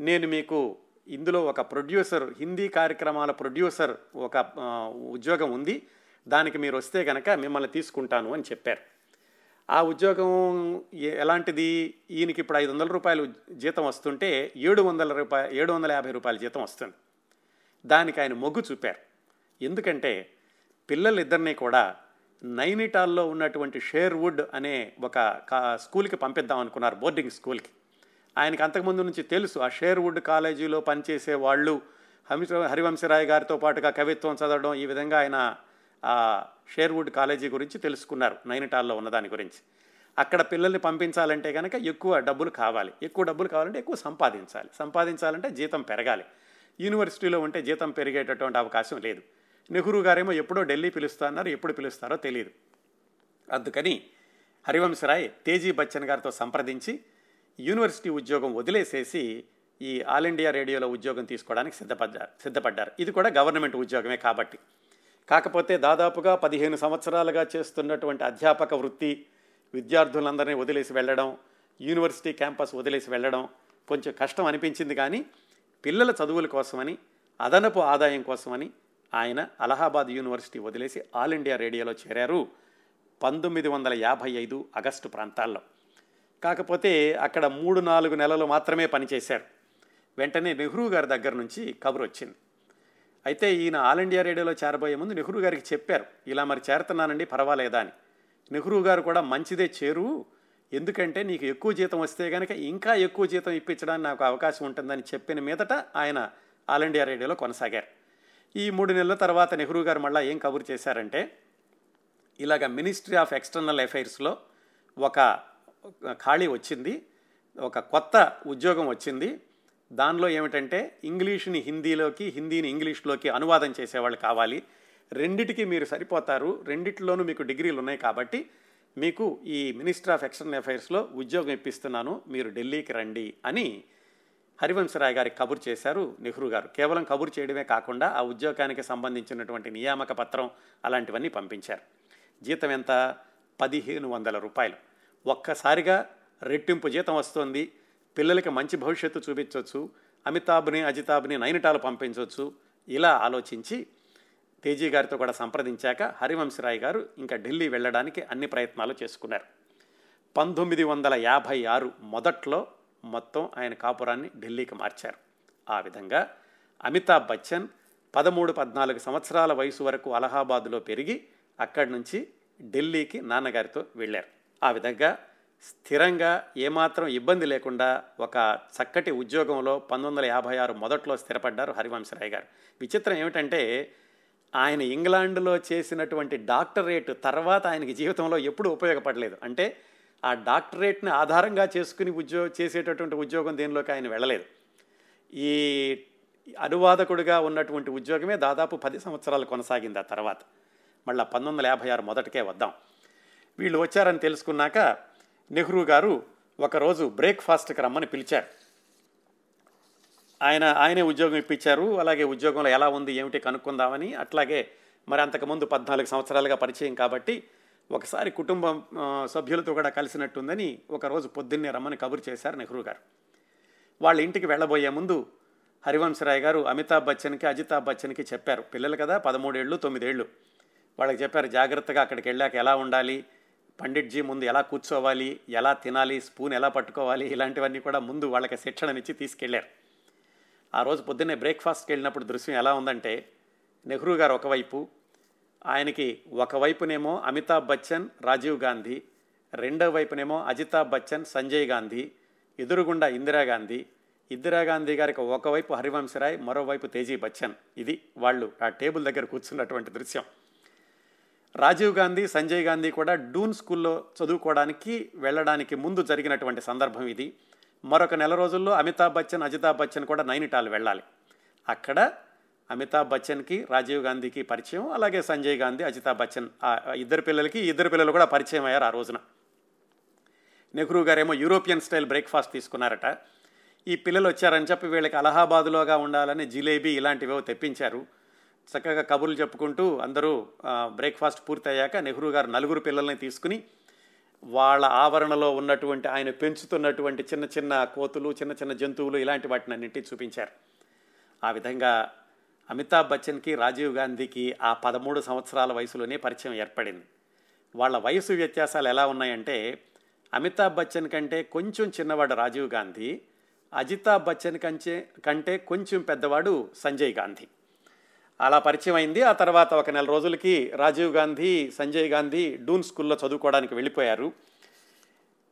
నేను మీకు ఇందులో ఒక ప్రొడ్యూసర్ హిందీ కార్యక్రమాల ప్రొడ్యూసర్ ఒక ఉద్యోగం ఉంది. దానికి మీరు వస్తే కనుక మిమ్మల్ని తీసుకుంటాను అని చెప్పారు. ఆ ఉద్యోగం ఎలాంటిది? ఈయనకి ఇప్పుడు ఐదు వందల రూపాయలు జీతం వస్తుంటే ఏడు వందల రూపాయ ఏడు వందల యాభై రూపాయల జీతం వస్తుంది. దానికి ఆయన మొగ్గు చూపారు. ఎందుకంటే పిల్లలిద్దరినీ కూడా నైనిటాల్లో ఉన్నటువంటి షేర్వుడ్ అనే ఒక కా స్కూల్కి పంపిద్దాం అనుకున్నారు బోర్డింగ్ స్కూల్కి. ఆయనకి అంతకుముందు నుంచి తెలుసు ఆ షేర్వుడ్ కాలేజీలో పనిచేసే వాళ్ళు హమి హరివంశరాయ్ గారితో పాటుగా కవిత్వం చదవడం ఈ విధంగా ఆయన ఆ షేర్వుడ్ కాలేజీ గురించి తెలుసుకున్నారు నైనిటాల్లో ఉన్న దాని గురించి. అక్కడ పిల్లల్ని పంపించాలంటే కనుక ఎక్కువ డబ్బులు కావాలి. ఎక్కువ డబ్బులు కావాలంటే ఎక్కువ సంపాదించాలి. సంపాదించాలంటే జీతం పెరగాలి. యూనివర్సిటీలో ఉంటే జీతం పెరిగేటటువంటి అవకాశం లేదు. నెహ్రూ గారేమో ఎప్పుడో ఢిల్లీ పిలుస్తున్నారు ఎప్పుడు పిలుస్తారో తెలియదు అందుకని హరివంశరాయ్ తేజీ బచ్చన్ గారితో సంప్రదించి యూనివర్సిటీ ఉద్యోగం వదిలేసేసి ఈ ఆల్ ఇండియా రేడియోలో ఉద్యోగం తీసుకోవడానికి సిద్ధపడ్డారు సిద్ధపడ్డారు. ఇది కూడా గవర్నమెంట్ ఉద్యోగమే కాబట్టి. కాకపోతే దాదాపుగా పదిహేను సంవత్సరాలుగా చేస్తున్నటువంటి అధ్యాపక వృత్తి విద్యార్థులందరినీ వదిలేసి వెళ్ళడం యూనివర్సిటీ క్యాంపస్ వదిలేసి వెళ్ళడం కొంచెం కష్టం అనిపించింది కానీ పిల్లల చదువుల కోసమని అదనపు ఆదాయం కోసమని ఆయన అలహాబాద్ యూనివర్సిటీ వదిలేసి ఆల్ ఇండియా రేడియోలో చేరారు పంతొమ్మిది వందల యాభై ఐదు ఆగస్టు ప్రాంతాల్లో. కాకపోతే అక్కడ మూడు నాలుగు నెలలు మాత్రమే పనిచేశారు. వెంటనే నెహ్రూ గారి దగ్గర నుంచి కబురు వచ్చింది. అయితే ఈయన ఆల్ ఇండియా రేడియోలో చేరబోయే ముందు నెహ్రూ గారికి చెప్పారు ఇలా మరి చేరుతున్నానండి పర్వాలేదా అని. నెహ్రూ గారు కూడా మంచిదే చేరు. ఎందుకంటే నీకు ఎక్కువ జీతం వస్తే కనుక ఇంకా ఎక్కువ జీతం ఇప్పించడానికి నాకు అవకాశం ఉంటుందని చెప్పిన మీదట ఆయన ఆల్ ఇండియా రేడియోలో కొనసాగారు. ఈ మూడు నెలల తర్వాత నెహ్రూ గారు మళ్ళీ ఏం కబురు చేశారంటే ఇలాగ మినిస్ట్రీ ఆఫ్ ఎక్స్టర్నల్ అఫైర్స్లో ఒక ఖాళీ వచ్చింది ఒక కొత్త ఉద్యోగం వచ్చింది. దానిలో ఏమిటంటే ఇంగ్లీష్ని హిందీలోకి హిందీని ఇంగ్లీష్లోకి అనువాదం చేసేవాళ్ళు కావాలి. రెండిటికి మీరు సరిపోతారు. రెండిట్లోనూ మీకు డిగ్రీలు ఉన్నాయి కాబట్టి మీకు ఈ మినిస్టర్ ఆఫ్ ఎక్స్టర్నల్ అఫైర్స్లో ఉద్యోగం ఇప్పిస్తున్నాను మీరు ఢిల్లీకి రండి అని హరివంశరాయ్ గారికి కబురు చేశారు నెహ్రూ గారు. కేవలం కబురు చేయడమే కాకుండా ఆ ఉద్యోగానికి సంబంధించినటువంటి నియామక పత్రం అలాంటివన్నీ పంపించారు. జీతం ఎంత? పదిహేను వందల రూపాయలు. ఒక్కసారిగా రెట్టింపు జీతం వస్తుంది. పిల్లలకి మంచి భవిష్యత్తు చూపించవచ్చు అమితాబ్ని అజితాబ్ని నైనిటాలు పంపించవచ్చు ఇలా ఆలోచించి తేజీ గారితో కూడా సంప్రదించాక హరివంశరాయ్ గారు ఇంకా ఢిల్లీ వెళ్ళడానికి అన్ని ప్రయత్నాలు చేసుకున్నారు. పంతొమ్మిది వందల యాభై ఆరు మొదట్లో మొత్తం ఆయన కాపురాన్ని ఢిల్లీకి మార్చారు. ఆ విధంగా అమితాబ్ బచ్చన్ పదమూడు పద్నాలుగు సంవత్సరాల వయసు వరకు అలహాబాద్లో పెరిగి అక్కడి నుంచి ఢిల్లీకి నాన్నగారితో వెళ్ళారు. ఆ విధంగా స్థిరంగా ఏమాత్రం ఇబ్బంది లేకుండా ఒక చక్కటి ఉద్యోగంలో పంతొమ్మిది వందల యాభై ఆరు మొదట్లో స్థిరపడ్డారు హరివంశరాయ్ గారు. విచిత్రం ఏమిటంటే ఆయన ఇంగ్లాండ్లో చేసినటువంటి డాక్టరేట్ తర్వాత ఆయనకి జీవితంలో ఎప్పుడూ ఉపయోగపడలేదు. అంటే ఆ డాక్టరేట్ని ఆధారంగా చేసుకుని ఉద్యోగం చేసేటటువంటి ఉద్యోగం దేనిలోకి ఆయన వెళ్ళలేదు. ఈ అనువాదకుడిగా ఉన్నటువంటి ఉద్యోగమే దాదాపు పది సంవత్సరాలు కొనసాగింది ఆ తర్వాత. మళ్ళీ పంతొమ్మిది వందల యాభై ఆరు మొదటికే వద్దాం. వీళ్ళు వచ్చారని తెలుసుకున్నాక నెహ్రూ గారు ఒకరోజు బ్రేక్ఫాస్ట్కి రమ్మని పిలిచారు. ఆయన ఆయనే ఉద్యోగం ఇప్పించారు. అలాగే ఉద్యోగంలో ఎలా ఉంది ఏమిటి కనుక్కుందామని అట్లాగే మరి అంతకుముందు పద్నాలుగు సంవత్సరాలుగా పరిచయం కాబట్టి ఒకసారి కుటుంబం సభ్యులతో కూడా కలిసినట్టుందని ఒకరోజు పొద్దున్నే రమ్మని కబురు చేశారు నెహ్రూ గారు. వాళ్ళ ఇంటికి వెళ్ళబోయే ముందు హరివంశరాయ్ గారు అమితాబ్ బచ్చన్కి అజితాబ్ బచ్చన్కి చెప్పారు. పిల్లలు కదా పదమూడేళ్ళు తొమ్మిదేళ్ళు. వాళ్ళకి చెప్పారు జాగ్రత్తగా అక్కడికి వెళ్ళాక ఎలా ఉండాలి పండిట్జీ ముందు ఎలా కూర్చోవాలి ఎలా తినాలి స్పూన్ ఎలా పట్టుకోవాలి ఇలాంటివన్నీ కూడా ముందు వాళ్ళకి శిక్షణనిచ్చి తీసుకెళ్ళారు. ఆ రోజు పొద్దున్నే బ్రేక్ఫాస్ట్కి వెళ్ళినప్పుడు దృశ్యం ఎలా ఉందంటే నెహ్రూ గారు ఒకవైపు ఆయనకి ఒకవైపునేమో అమితాబ్ బచ్చన్ రాజీవ్ గాంధీ రెండో వైపునేమో అజితాబ్ బచ్చన్ సంజయ్ గాంధీ ఎదురుగుండా ఇందిరాగాంధీ ఇందిరాగాంధీ గారికి ఒకవైపు హరివంశరాయ్ మరోవైపు తేజీ బచ్చన్. ఇది వాళ్ళు ఆ టేబుల్ దగ్గర కూర్చున్నటువంటి దృశ్యం. రాజీవ్ గాంధీ సంజయ్ గాంధీ కూడా డూన్ స్కూల్లో చదువుకోవడానికి వెళ్ళడానికి ముందు జరిగినటువంటి సందర్భం ఇది. మరొక నెల రోజుల్లో అమితాబ్ బచ్చన్ అజితాబ్ బచ్చన్ కూడా నైనిటాల్ వెళ్ళాలి. అక్కడ అమితాబ్ బచ్చన్కి రాజీవ్ గాంధీకి పరిచయం అలాగే సంజయ్ గాంధీ అజితాబ్ బచ్చన్ ఆ ఇద్దరు పిల్లలకి ఇద్దరు పిల్లలు కూడా పరిచయం అయ్యారు ఆ రోజున. నెహ్రూ గారేమో యూరోపియన్ స్టైల్ బ్రేక్ఫాస్ట్ తీసుకున్నారట. ఈ పిల్లలు వచ్చారని చెప్పి వీళ్ళకి అలహాబాదులోగా ఉండాలని జిలేబీ ఇలాంటివేవో తెప్పించారు. చక్కగా కబుర్లు చెప్పుకుంటూ అందరూ బ్రేక్ఫాస్ట్ పూర్తయ్యాక నెహ్రూ గారు నలుగురు పిల్లల్ని తీసుకుని వాళ్ళ ఆవరణలో ఉన్నటువంటి ఆయన పెంచుతున్నటువంటి చిన్న చిన్న కోతులు చిన్న చిన్న జంతువులు ఇలాంటి వాటిని అన్నింటి చూపించారు. ఆ విధంగా అమితాబ్ బచ్చన్కి రాజీవ్ గాంధీకి ఆ పదమూడు సంవత్సరాల వయసులోనే పరిచయం ఏర్పడింది. వాళ్ళ వయసు వ్యత్యాసాలు ఎలా ఉన్నాయంటే అమితాబ్ బచ్చన్ కంటే కొంచెం చిన్నవాడు రాజీవ్ గాంధీ అజితాబ్ బచ్చన్ కంటే కంటే కొంచెం పెద్దవాడు సంజయ్ గాంధీ. అలా పరిచయం అయింది. ఆ తర్వాత ఒక నెల రోజులకి రాజీవ్ గాంధీ సంజయ్ గాంధీ డూన్ స్కూల్లో చదువుకోవడానికి వెళ్ళిపోయారు.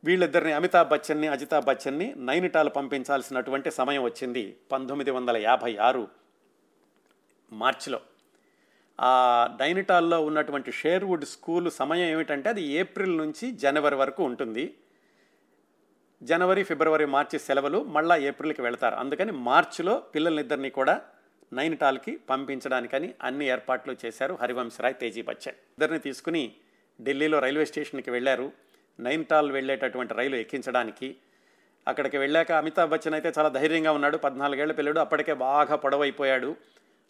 వీళ్ళిద్దరిని అమితాబ్ బచ్చన్ని అజితాబ్ బచ్చన్ని నైనిటాల్ పంపించాల్సినటువంటి సమయం వచ్చింది పంతొమ్మిది వందల యాభై ఆరు. మార్చిలో. ఆ డైనిటాల్లో ఉన్నటువంటి షేర్వుడ్ స్కూల్ సమయం ఏమిటంటే అది ఏప్రిల్ నుంచి జనవరి వరకు ఉంటుంది. జనవరి ఫిబ్రవరి మార్చి సెలవులు మళ్ళా ఏప్రిల్కి వెళతారు. అందుకని మార్చిలో పిల్లలిద్దరినీ కూడా నైనిటాల్కి పంపించడానికని అన్ని ఏర్పాట్లు చేశారు హరివంశరాయ్ తేజీ బచ్చన్. ఇద్దరిని తీసుకుని ఢిల్లీలో రైల్వే స్టేషన్కి వెళ్ళారు. నైనిటాల్ వెళ్ళేటటువంటి రైలు ఎక్కించడానికి. అక్కడికి వెళ్ళాక అమితాబ్ బచ్చన్ అయితే చాలా ధైర్యంగా ఉన్నాడు. పద్నాలుగేళ్ళ పిల్లడు. అప్పటికే బాగా పొడవైపోయాడు.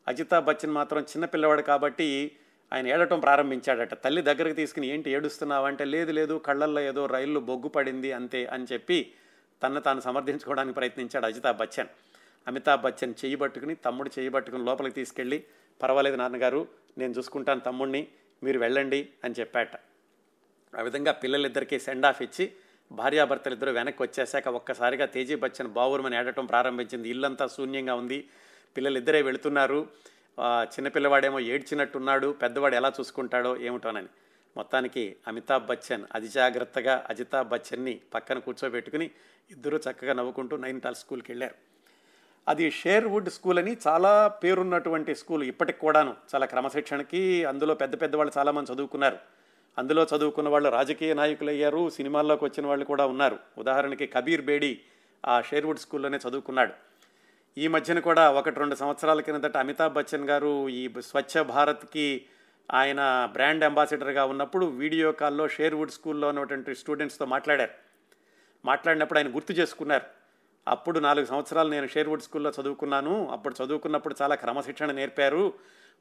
అజితాబ్ బచ్చన్ మాత్రం చిన్న పిల్లవాడు కాబట్టి ఆయన ఏడటం ప్రారంభించాడట. తల్లి దగ్గరికి తీసుకుని ఏంటి ఏడుస్తున్నావు అంటే లేదు లేదు కళ్ళల్లో ఏదో రైళ్ళు బొగ్గు పడింది అంతే అని చెప్పి తను తాను సమర్థించుకోవడానికి ప్రయత్నించాడు అజితాబ్ బచ్చన్. అమితాబ్ బచ్చన్ చేయి పట్టుకుని తమ్ముడు చేయి పట్టుకుని లోపలికి తీసుకెళ్ళి పర్వాలేదు నాన్నగారు నేను చూసుకుంటాను తమ్ముడిని మీరు వెళ్ళండి అని చెప్పాట. ఆ విధంగా పిల్లలిద్దరికీ సెండ్ ఆఫ్ ఇచ్చి భార్యాభర్తలిద్దరూ వెనక్కి వచ్చేసాక ఒక్కసారిగా తేజీ బచ్చన్ బావురమని ఏడటం ప్రారంభించింది. ఇల్లంతా శూన్యంగా ఉంది. పిల్లలిద్దరే వెళుతున్నారు. చిన్నపిల్లవాడేమో ఏడ్చినట్టున్నాడు. పెద్దవాడు ఎలా చూసుకుంటాడో ఏమిటోనని. మొత్తానికి అమితాబ్ బచ్చన్ అతి జాగ్రత్తగా అజితాబ్ బచ్చన్ని పక్కన కూర్చోబెట్టుకుని ఇద్దరూ చక్కగా నవ్వుకుంటూ నైన్టాల్ స్కూల్కి వెళ్ళారు. అది షేర్వుడ్ స్కూల్ అని చాలా పేరున్నటువంటి స్కూల్ ఇప్పటికి కూడాను. చాలా క్రమశిక్షణకి అందులో పెద్ద పెద్ద వాళ్ళు చాలామంది చదువుకున్నారు. అందులో చదువుకున్న వాళ్ళు రాజకీయ నాయకులు అయ్యారు సినిమాల్లోకి వచ్చిన వాళ్ళు కూడా ఉన్నారు. ఉదాహరణకి కబీర్ బేడి ఆ షేర్వుడ్ స్కూల్లోనే చదువుకున్నాడు. ఈ మధ్యన కూడా ఒకటి రెండు సంవత్సరాల కిందట అమితాబ్ బచ్చన్ గారు ఈ స్వచ్ఛ భారత్కి ఆయన బ్రాండ్ అంబాసిడర్గా ఉన్నప్పుడు వీడియో కాల్లో షేర్వుడ్ స్కూల్లో ఉన్నటువంటి స్టూడెంట్స్తో మాట్లాడారు. మాట్లాడినప్పుడు ఆయన గుర్తు చేసుకున్నారు. అప్పుడు నాలుగు సంవత్సరాలు నేను షేర్వుడ్ స్కూల్లో చదువుకున్నాను. అప్పుడు చదువుకున్నప్పుడు చాలా క్రమశిక్షణ నేర్పారు.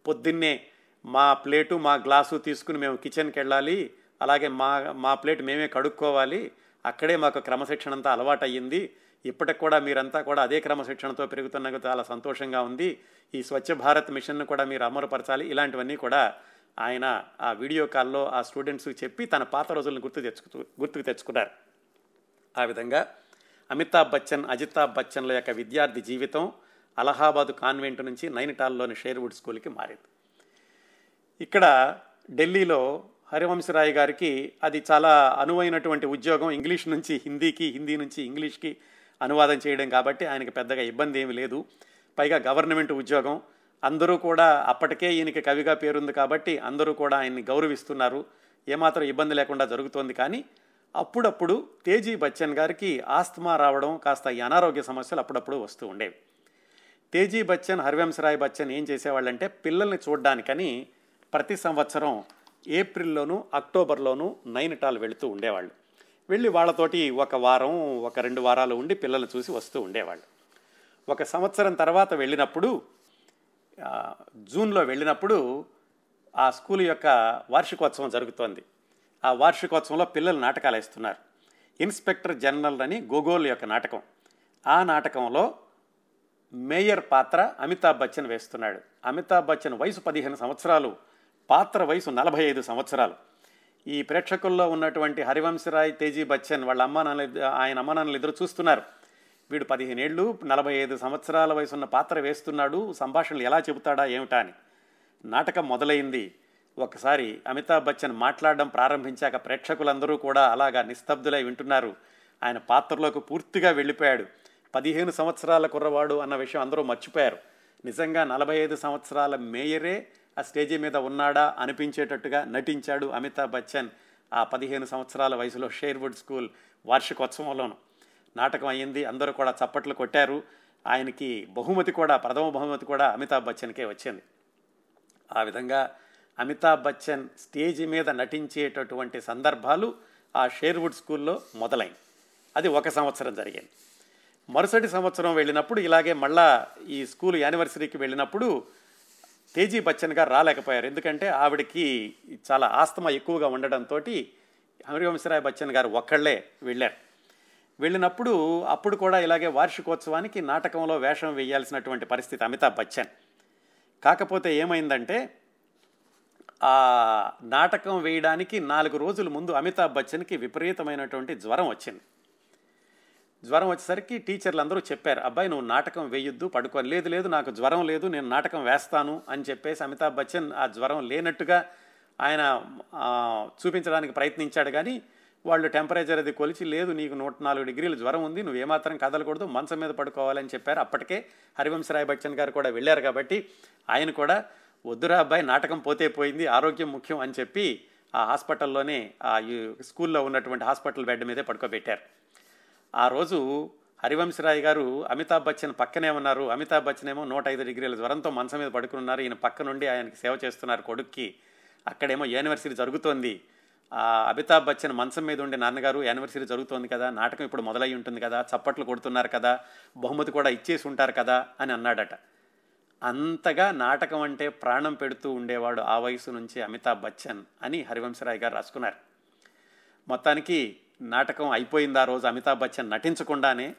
పొద్దున్నే మా ప్లేటు మా గ్లాసు తీసుకుని మేము కిచెన్కి వెళ్ళాలి. అలాగే మా మా ప్లేట్ మేమే కడుక్కోవాలి. అక్కడే మాకు క్రమశిక్షణ అంతా అలవాటు అయ్యింది ఇప్పటికి కూడా మీరంతా కూడా అదే క్రమశిక్షణతో పెరుగుతున్నందుకు చాలా సంతోషంగా ఉంది. ఈ స్వచ్ఛ భారత్ మిషన్ను కూడా మీరు అమలుపరచాలి. ఇలాంటివన్నీ కూడా ఆయన ఆ వీడియో కాల్లో ఆ స్టూడెంట్స్కి చెప్పి తన పాత రోజులను గుర్తు తెచ్చుకు గుర్తుకు తెచ్చుకున్నారు. ఆ విధంగా అమితాబ్ బచ్చన్ అజితాబ్ బచ్చన్ల యొక్క విద్యార్థి జీవితం అలహాబాద్ కాన్వెంట్ నుంచి నైనిటాల్లోని షేర్వుడ్ స్కూల్కి మారింది. ఇక్కడ ఢిల్లీలో హరివంశరాయ్ గారికి అది చాలా అనువైనటువంటి ఉద్యోగం. ఇంగ్లీష్ నుంచి హిందీకి హిందీ నుంచి ఇంగ్లీష్కి అనువాదం చేయడం కాబట్టి ఆయనకు పెద్దగా ఇబ్బంది ఏమీ లేదు. పైగా గవర్నమెంట్ ఉద్యోగం. అందరూ కూడా అప్పటికే ఈయనకి కవిగా పేరుంది కాబట్టి అందరూ కూడా ఆయన్ని గౌరవిస్తున్నారు. ఏమాత్రం ఇబ్బంది లేకుండా జరుగుతోంది కానీ అప్పుడప్పుడు తేజీ బచ్చన్ గారికి ఆస్తమా రావడం కాస్త ఈ అనారోగ్య సమస్యలు అప్పుడప్పుడు వస్తూ ఉండేవి. తేజీ బచ్చన్ హరివంశరాయ్ బచ్చన్ ఏం చేసేవాళ్ళంటే పిల్లల్ని చూడడానికని ప్రతి సంవత్సరం ఏప్రిల్లోనూ అక్టోబర్లోనూ నైనిటాల్ వెళుతూ ఉండేవాళ్ళు. వెళ్ళి వాళ్ళతోటి ఒక వారం ఒక రెండు వారాలు ఉండి పిల్లల్ని చూసి వస్తూ ఉండేవాళ్ళు. ఒక సంవత్సరం తర్వాత వెళ్ళినప్పుడు జూన్లో వెళ్ళినప్పుడు ఆ స్కూల్ యొక్క వార్షికోత్సవం జరుగుతోంది. ఆ వార్షికోత్సవంలో పిల్లలు నాటకాలు వేస్తున్నారు. ఇన్స్పెక్టర్ జనరల్ అని గోగోల్ యొక్క నాటకం. ఆ నాటకంలో మేయర్ పాత్ర అమితాబ్ బచ్చన్ వేస్తున్నాడు. అమితాబ్ బచ్చన్ వయసు పదిహేను సంవత్సరాలు పాత్ర వయసు నలభై ఐదు సంవత్సరాలు. ఈ ప్రేక్షకుల్లో ఉన్నటువంటి హరివంశరాయ్ తేజీ బచ్చన్ వాళ్ళ అమ్మా నాన్న ఆయన అమ్మా నాన్నలు ఇద్దరు చూస్తున్నారు. వీడు పదిహేను ఏళ్ళు నలభై ఐదు సంవత్సరాల వయసు ఉన్న పాత్ర వేస్తున్నాడు. సంభాషణలు ఎలా చెబుతాడా ఏమిటా అని. నాటకం మొదలైంది. ఒకసారి అమితాబ్ బచ్చన్ మాట్లాడడం ప్రారంభించాక ప్రేక్షకులందరూ కూడా అలాగా నిస్తబ్దులై వింటున్నారు. ఆయన పాత్రలోకి పూర్తిగా వెళ్ళిపోయాడు. పదిహేను సంవత్సరాల కుర్రవాడు అన్న విషయం అందరూ మర్చిపోయారు. నిజంగా నలభై ఐదు సంవత్సరాల మేయరే ఆ స్టేజీ మీద ఉన్నాడా అనిపించేటట్టుగా నటించాడు అమితాబ్ బచ్చన్ ఆ పదిహేను సంవత్సరాల వయసులో షేర్వుడ్ స్కూల్ వార్షికోత్సవంలోను. నాటకం అయ్యింది అందరూ కూడా చప్పట్లు కొట్టారు. ఆయనకి బహుమతి కూడా ప్రథమ బహుమతి కూడా అమితాబ్ బచ్చన్కే వచ్చింది. ఆ విధంగా అమితాబ్ బచ్చన్ స్టేజ్ మీద నటించేటటువంటి సందర్భాలు ఆ షేర్వుడ్ స్కూల్లో మొదలైంది. అది ఒక సంవత్సరం జరిగింది. మరుసటి సంవత్సరం వెళ్ళినప్పుడు ఇలాగే మళ్ళా ఈ స్కూల్ యానివర్సరీకి వెళ్ళినప్పుడు తేజీ బచ్చన్ గారు రాలేకపోయారు. ఎందుకంటే ఆవిడకి చాలా ఆస్తమా ఎక్కువగా ఉండడంతో హరివంశరాయ్ బచ్చన్ గారు ఒక్కళ్ళే వెళ్ళారు. వెళ్ళినప్పుడు అప్పుడు కూడా ఇలాగే వార్షికోత్సవానికి నాటకంలో వేషం వేయాల్సినటువంటి పరిస్థితి అమితాబ్ బచ్చన్. కాకపోతే ఏమైందంటే ఆ నాటకం వేయడానికి నాలుగు రోజుల ముందు అమితాబ్ బచ్చన్కి విపరీతమైనటువంటి జ్వరం వచ్చింది. జ్వరం వచ్చేసరికి టీచర్లు అందరూ చెప్పారు అబ్బాయి నువ్వు నాటకం వేయొద్దు పడుకోని లేదు లేదు నాకు జ్వరం లేదు నేను నాటకం వేస్తాను అని చెప్పేసి అమితాబ్ బచ్చన్ ఆ జ్వరం లేనట్టుగా ఆయన చూపించడానికి ప్రయత్నించాడు కానీ వాళ్ళు టెంపరేచర్ అది కొలిచి లేదు నీకు నూట నాలుగు డిగ్రీలు జ్వరం ఉంది నువ్వు ఏమాత్రం కదలకూడదు మంచం మీద పడుకోవాలని చెప్పారు. అప్పటికే హరివంశరాయ్ బచ్చన్ గారు కూడా వెళ్ళారు కాబట్టి ఆయన కూడా వద్దురా అబ్బాయి నాటకం పోతే పోయింది ఆరోగ్యం ముఖ్యం అని చెప్పి ఆ హాస్పిటల్లోనే ఆ ఈ స్కూల్లో ఉన్నటువంటి హాస్పిటల్ బెడ్ మీదే పడుకోబెట్టారు. ఆ రోజు హరివంశరాయ్ గారు అమితాబ్ బచ్చన్ పక్కనే ఉన్నారు. అమితాబ్ బచ్చన్ ఏమో నూట ఐదు డిగ్రీల జ్వరంతో మంచం మీద పడుకున్నారు ఈయన పక్క నుండి ఆయనకి సేవ చేస్తున్నారు కొడుక్కి. అక్కడేమో యానివర్సరీ జరుగుతోంది. ఆ అమితాబ్ బచ్చన్ మంచం మీద ఉండే నాన్నగారు యానివర్సరీ జరుగుతోంది కదా నాటకం ఇప్పుడు మొదలై ఉంటుంది కదా చప్పట్లు కొడుతున్నారు కదా బహుమతి కూడా ఇచ్చేసి ఉంటారు కదా అని అన్నాడట. అంతగా నాటకం అంటే ప్రాణం పెడుతూ ఉండేవాడు ఆ వయసు నుంచి అమితాబ్ బచ్చన్ అని హరివంశరాయ్ గారు రాసుకున్నారు. మొత్తానికి నాటకం అయిపోయింది ఆ రోజు అమితాబ్ బచ్చన్ నటించకుండానే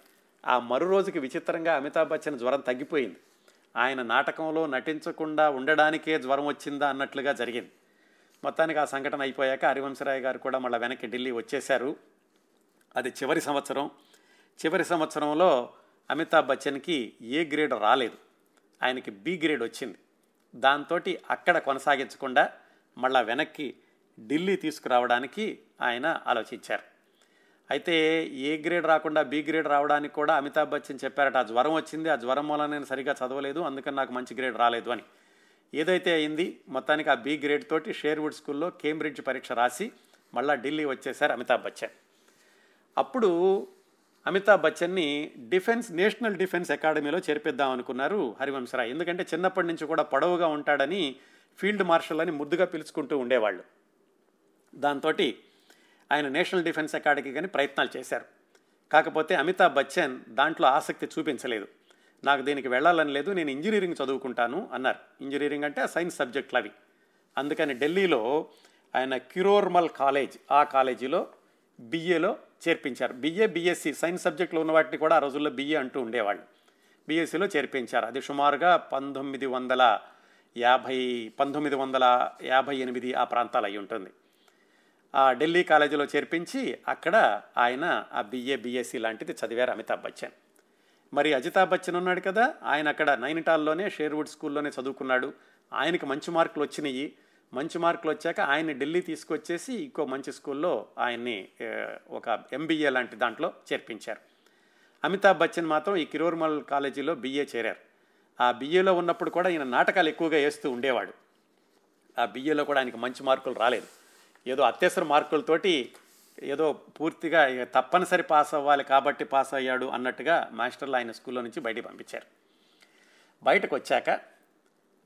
ఆ మరు రోజుకి విచిత్రంగా అమితాబ్ బచ్చన్ జ్వరం తగ్గిపోయింది. ఆయన నాటకంలో నటించకుండా ఉండడానికే జ్వరం వచ్చిందా అన్నట్లుగా జరిగింది. మొత్తానికి ఆ సంఘటన అయిపోయాక హరివంశరాయ్ గారు కూడా మళ్ళీ వెనక్కి ఢిల్లీ వచ్చేశారు. అది చివరి సంవత్సరం. చివరి సంవత్సరంలో అమితాబ్ బచ్చన్కి ఏ గ్రేడ్ రాలేదు. ఆయనకి బి గ్రేడ్ వచ్చింది. దాంతో అక్కడ కొనసాగించకుండా మళ్ళా వెనక్కి ఢిల్లీ తీసుకురావడానికి ఆయన ఆలోచించారు. అయితే ఏ గ్రేడ్ రాకుండా బి గ్రేడ్ రావడానికి కూడా అమితాబ్ బచ్చన్ చెప్పారట ఆ జ్వరం వచ్చింది ఆ జ్వరం వల్ల నేను సరిగా చదవలేదు అందుకని నాకు మంచి గ్రేడ్ రాలేదు అని. ఏదైతే అయింది మొత్తానికి ఆ బి గ్రేడ్ తోటి షేర్వుడ్ స్కూల్లో కేంబ్రిడ్జ్ పరీక్ష రాసి మళ్ళా ఢిల్లీ వచ్చేశారు అమితాబ్ బచ్చన్. అప్పుడు అమితాబ్ బచ్చన్ని డిఫెన్స్ నేషనల్ డిఫెన్స్ అకాడమీలో చేర్పిద్దాం అనుకున్నారు హరివంశరాయ్. ఎందుకంటే చిన్నప్పటి నుంచి కూడా పొడవుగా ఉంటాడని ఫీల్డ్ మార్షల్ అని ముద్దుగా పిలుచుకుంటూ ఉండేవాళ్ళు. దాంతో ఆయన నేషనల్ డిఫెన్స్ అకాడమీ కానీ ప్రయత్నాలు చేశారు. కాకపోతే అమితాబ్ బచ్చన్ దాంట్లో ఆసక్తి చూపించలేదు. నాకు దీనికి వెళ్ళాలని లేదు నేను ఇంజనీరింగ్ చదువుకుంటాను అన్నారు. ఇంజనీరింగ్ అంటే సైన్స్ సబ్జెక్టులు అవి అందుకని ఢిల్లీలో ఆయన కిరోర్మల్ కాలేజ్ ఆ కాలేజీలో బిఏలో చేర్పించారు. బిఏ బిఎస్సి సైన్స్ సబ్జెక్టులో ఉన్న వాటిని కూడా ఆ రోజుల్లో బిఏ అంటూ ఉండేవాళ్ళు. బిఎస్సిలో చేర్పించారు. అది సుమారుగా పంతొమ్మిది వందల యాభై పంతొమ్మిది వందల యాభై ఎనిమిది ఆ ప్రాంతాలు అయి ఉంటుంది. ఢిల్లీ కాలేజీలో చేర్పించి అక్కడ ఆయన ఆ బిఏ బిఎస్సి లాంటిది చదివారు అమితాబ్ బచ్చన్. మరి అజితాబ్ బచ్చన్ ఉన్నాడు కదా ఆయన అక్కడ నైనిటాల్లోనే షేర్వుడ్ స్కూల్లోనే చదువుకున్నాడు. ఆయనకి మంచి మార్కులు వచ్చినాయి. మంచి మార్కులు వచ్చాక ఆయన్ని ఢిల్లీ తీసుకొచ్చేసి ఇంకో మంచి స్కూల్లో ఆయన్ని ఒక ఎంబీఏ లాంటి దాంట్లో చేర్పించారు. అమితాబ్ బచ్చన్ మాత్రం ఈ కిరోర్మల్ కాలేజీలో బిఏ చేరారు. ఆ బిఏలో ఉన్నప్పుడు కూడా ఈయన నాటకాలు ఎక్కువగా వేస్తూ ఉండేవాడు. ఆ బిఏలో కూడా ఆయనకి మంచి మార్కులు రాలేదు. ఏదో అత్యవసర మార్కులతోటి ఏదో పూర్తిగా తప్పనిసరి పాస్ అవ్వాలి కాబట్టి పాస్ అయ్యాడు అన్నట్టుగా మాస్టర్లు ఆయన స్కూల్లో నుంచి బయటికి పంపించారు. బయటకు వచ్చాక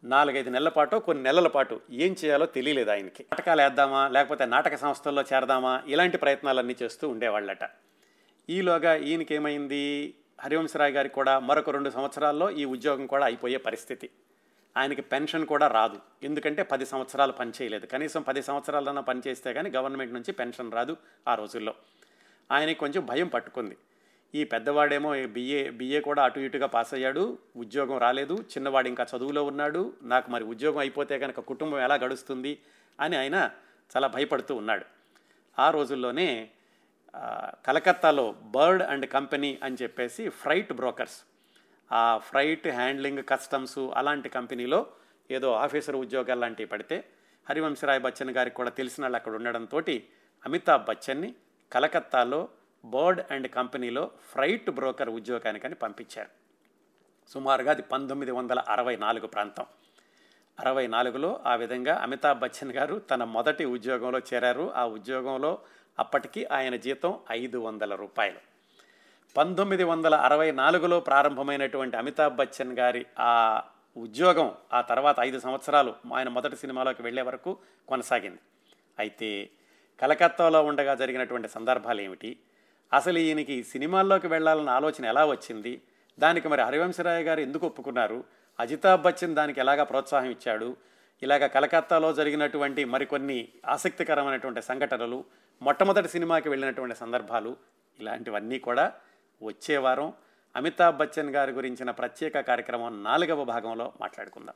నాలుగైదు నెలల పాటు కొన్ని నెలల పాటు ఏం చేయాలో తెలియలేదు ఆయనకి. నాటకాలు వేద్దామా లేకపోతే నాటక సంస్థల్లో చేరదామా ఇలాంటి ప్రయత్నాలన్నీ చేస్తూ ఉండేవాళ్ళట. ఈలోగా ఈయనకి ఏమైంది హరివంశరాయ్ గారికి కూడా మరొక రెండు సంవత్సరాల్లో ఈ ఉద్యోగం కూడా అయిపోయే పరిస్థితి. ఆయనకి పెన్షన్ కూడా రాదు. ఎందుకంటే పది సంవత్సరాలు పనిచేయలేదు కనీసం పది సంవత్సరాలన్నా పనిచేస్తే కానీ గవర్నమెంట్ నుంచి పెన్షన్ రాదు ఆ రోజుల్లో. ఆయనకి కొంచెం భయం పట్టుకుంది. ఈ పెద్దవాడేమో బిఏ బిఏ కూడా అటు ఇటుగా పాస్ అయ్యాడు. ఉద్యోగం రాలేదు. చిన్నవాడు ఇంకా చదువులో ఉన్నాడు. నాకు మరి ఉద్యోగం అయిపోతే కనుక కుటుంబం ఎలా గడుస్తుంది అని ఆయన చాలా భయపడుతూ ఉన్నాడు. ఆ రోజుల్లోనే కలకత్తాలో బర్డ్ అండ్ కంపెనీ అని చెప్పేసి ఫ్రైట్ బ్రోకర్స్ ఆ ఫ్రైట్ హ్యాండ్లింగ్ కస్టమ్స్ అలాంటి కంపెనీలో ఏదో ఆఫీసర్ ఉద్యోగాలు లాంటివి పడితే హరివంశరాయ్ బచ్చన్ గారికి కూడా తెలిసిన వాళ్ళు అక్కడ ఉండడంతో అమితాబ్ బచ్చన్ని కలకత్తాలో బర్డ్ అండ్ కంపెనీలో ఫ్రైట్ బ్రోకర్ ఉద్యోగానికని పంపించారు. సుమారుగా అది పంతొమ్మిది వందల అరవై నాలుగు ప్రాంతం. అరవై నాలుగులో ఆ విధంగా అమితాబ్ బచ్చన్ గారు తన మొదటి ఉద్యోగంలో చేరారు. ఆ ఉద్యోగంలో అప్పటికి ఆయన జీతం ఐదు వందల రూపాయలు. పంతొమ్మిది వందల అరవై నాలుగులో ప్రారంభమైనటువంటి అమితాబ్ బచ్చన్ గారి ఆ ఉద్యోగం ఆ తర్వాత ఐదు సంవత్సరాలు ఆయన మొదటి సినిమాలోకి వెళ్ళే వరకు కొనసాగింది. అయితే కలకత్తాలో ఉండగా జరిగినటువంటి సందర్భాలు ఏమిటి? అసలు ఈయనకి సినిమాల్లోకి వెళ్ళాలన్న ఆలోచన ఎలా వచ్చింది? దానికి మరి హరివంశరాయ్ గారు ఎందుకు ఒప్పుకున్నారు? అజితాబ్ బచ్చన్ దానికి ఎలాగా ప్రోత్సాహం ఇచ్చాడు? ఇలాగ కలకత్తాలో జరిగినటువంటి మరికొన్ని ఆసక్తికరమైనటువంటి సంఘటనలు మొట్టమొదటి సినిమాకి వెళ్ళినటువంటి సందర్భాలు ఇలాంటివన్నీ కూడా వచ్చే వారం అమితాబ్ బచ్చన్ గారి గురించిన ప్రత్యేక కార్యక్రమం నాలుగవ భాగంలో మాట్లాడుకుందాం.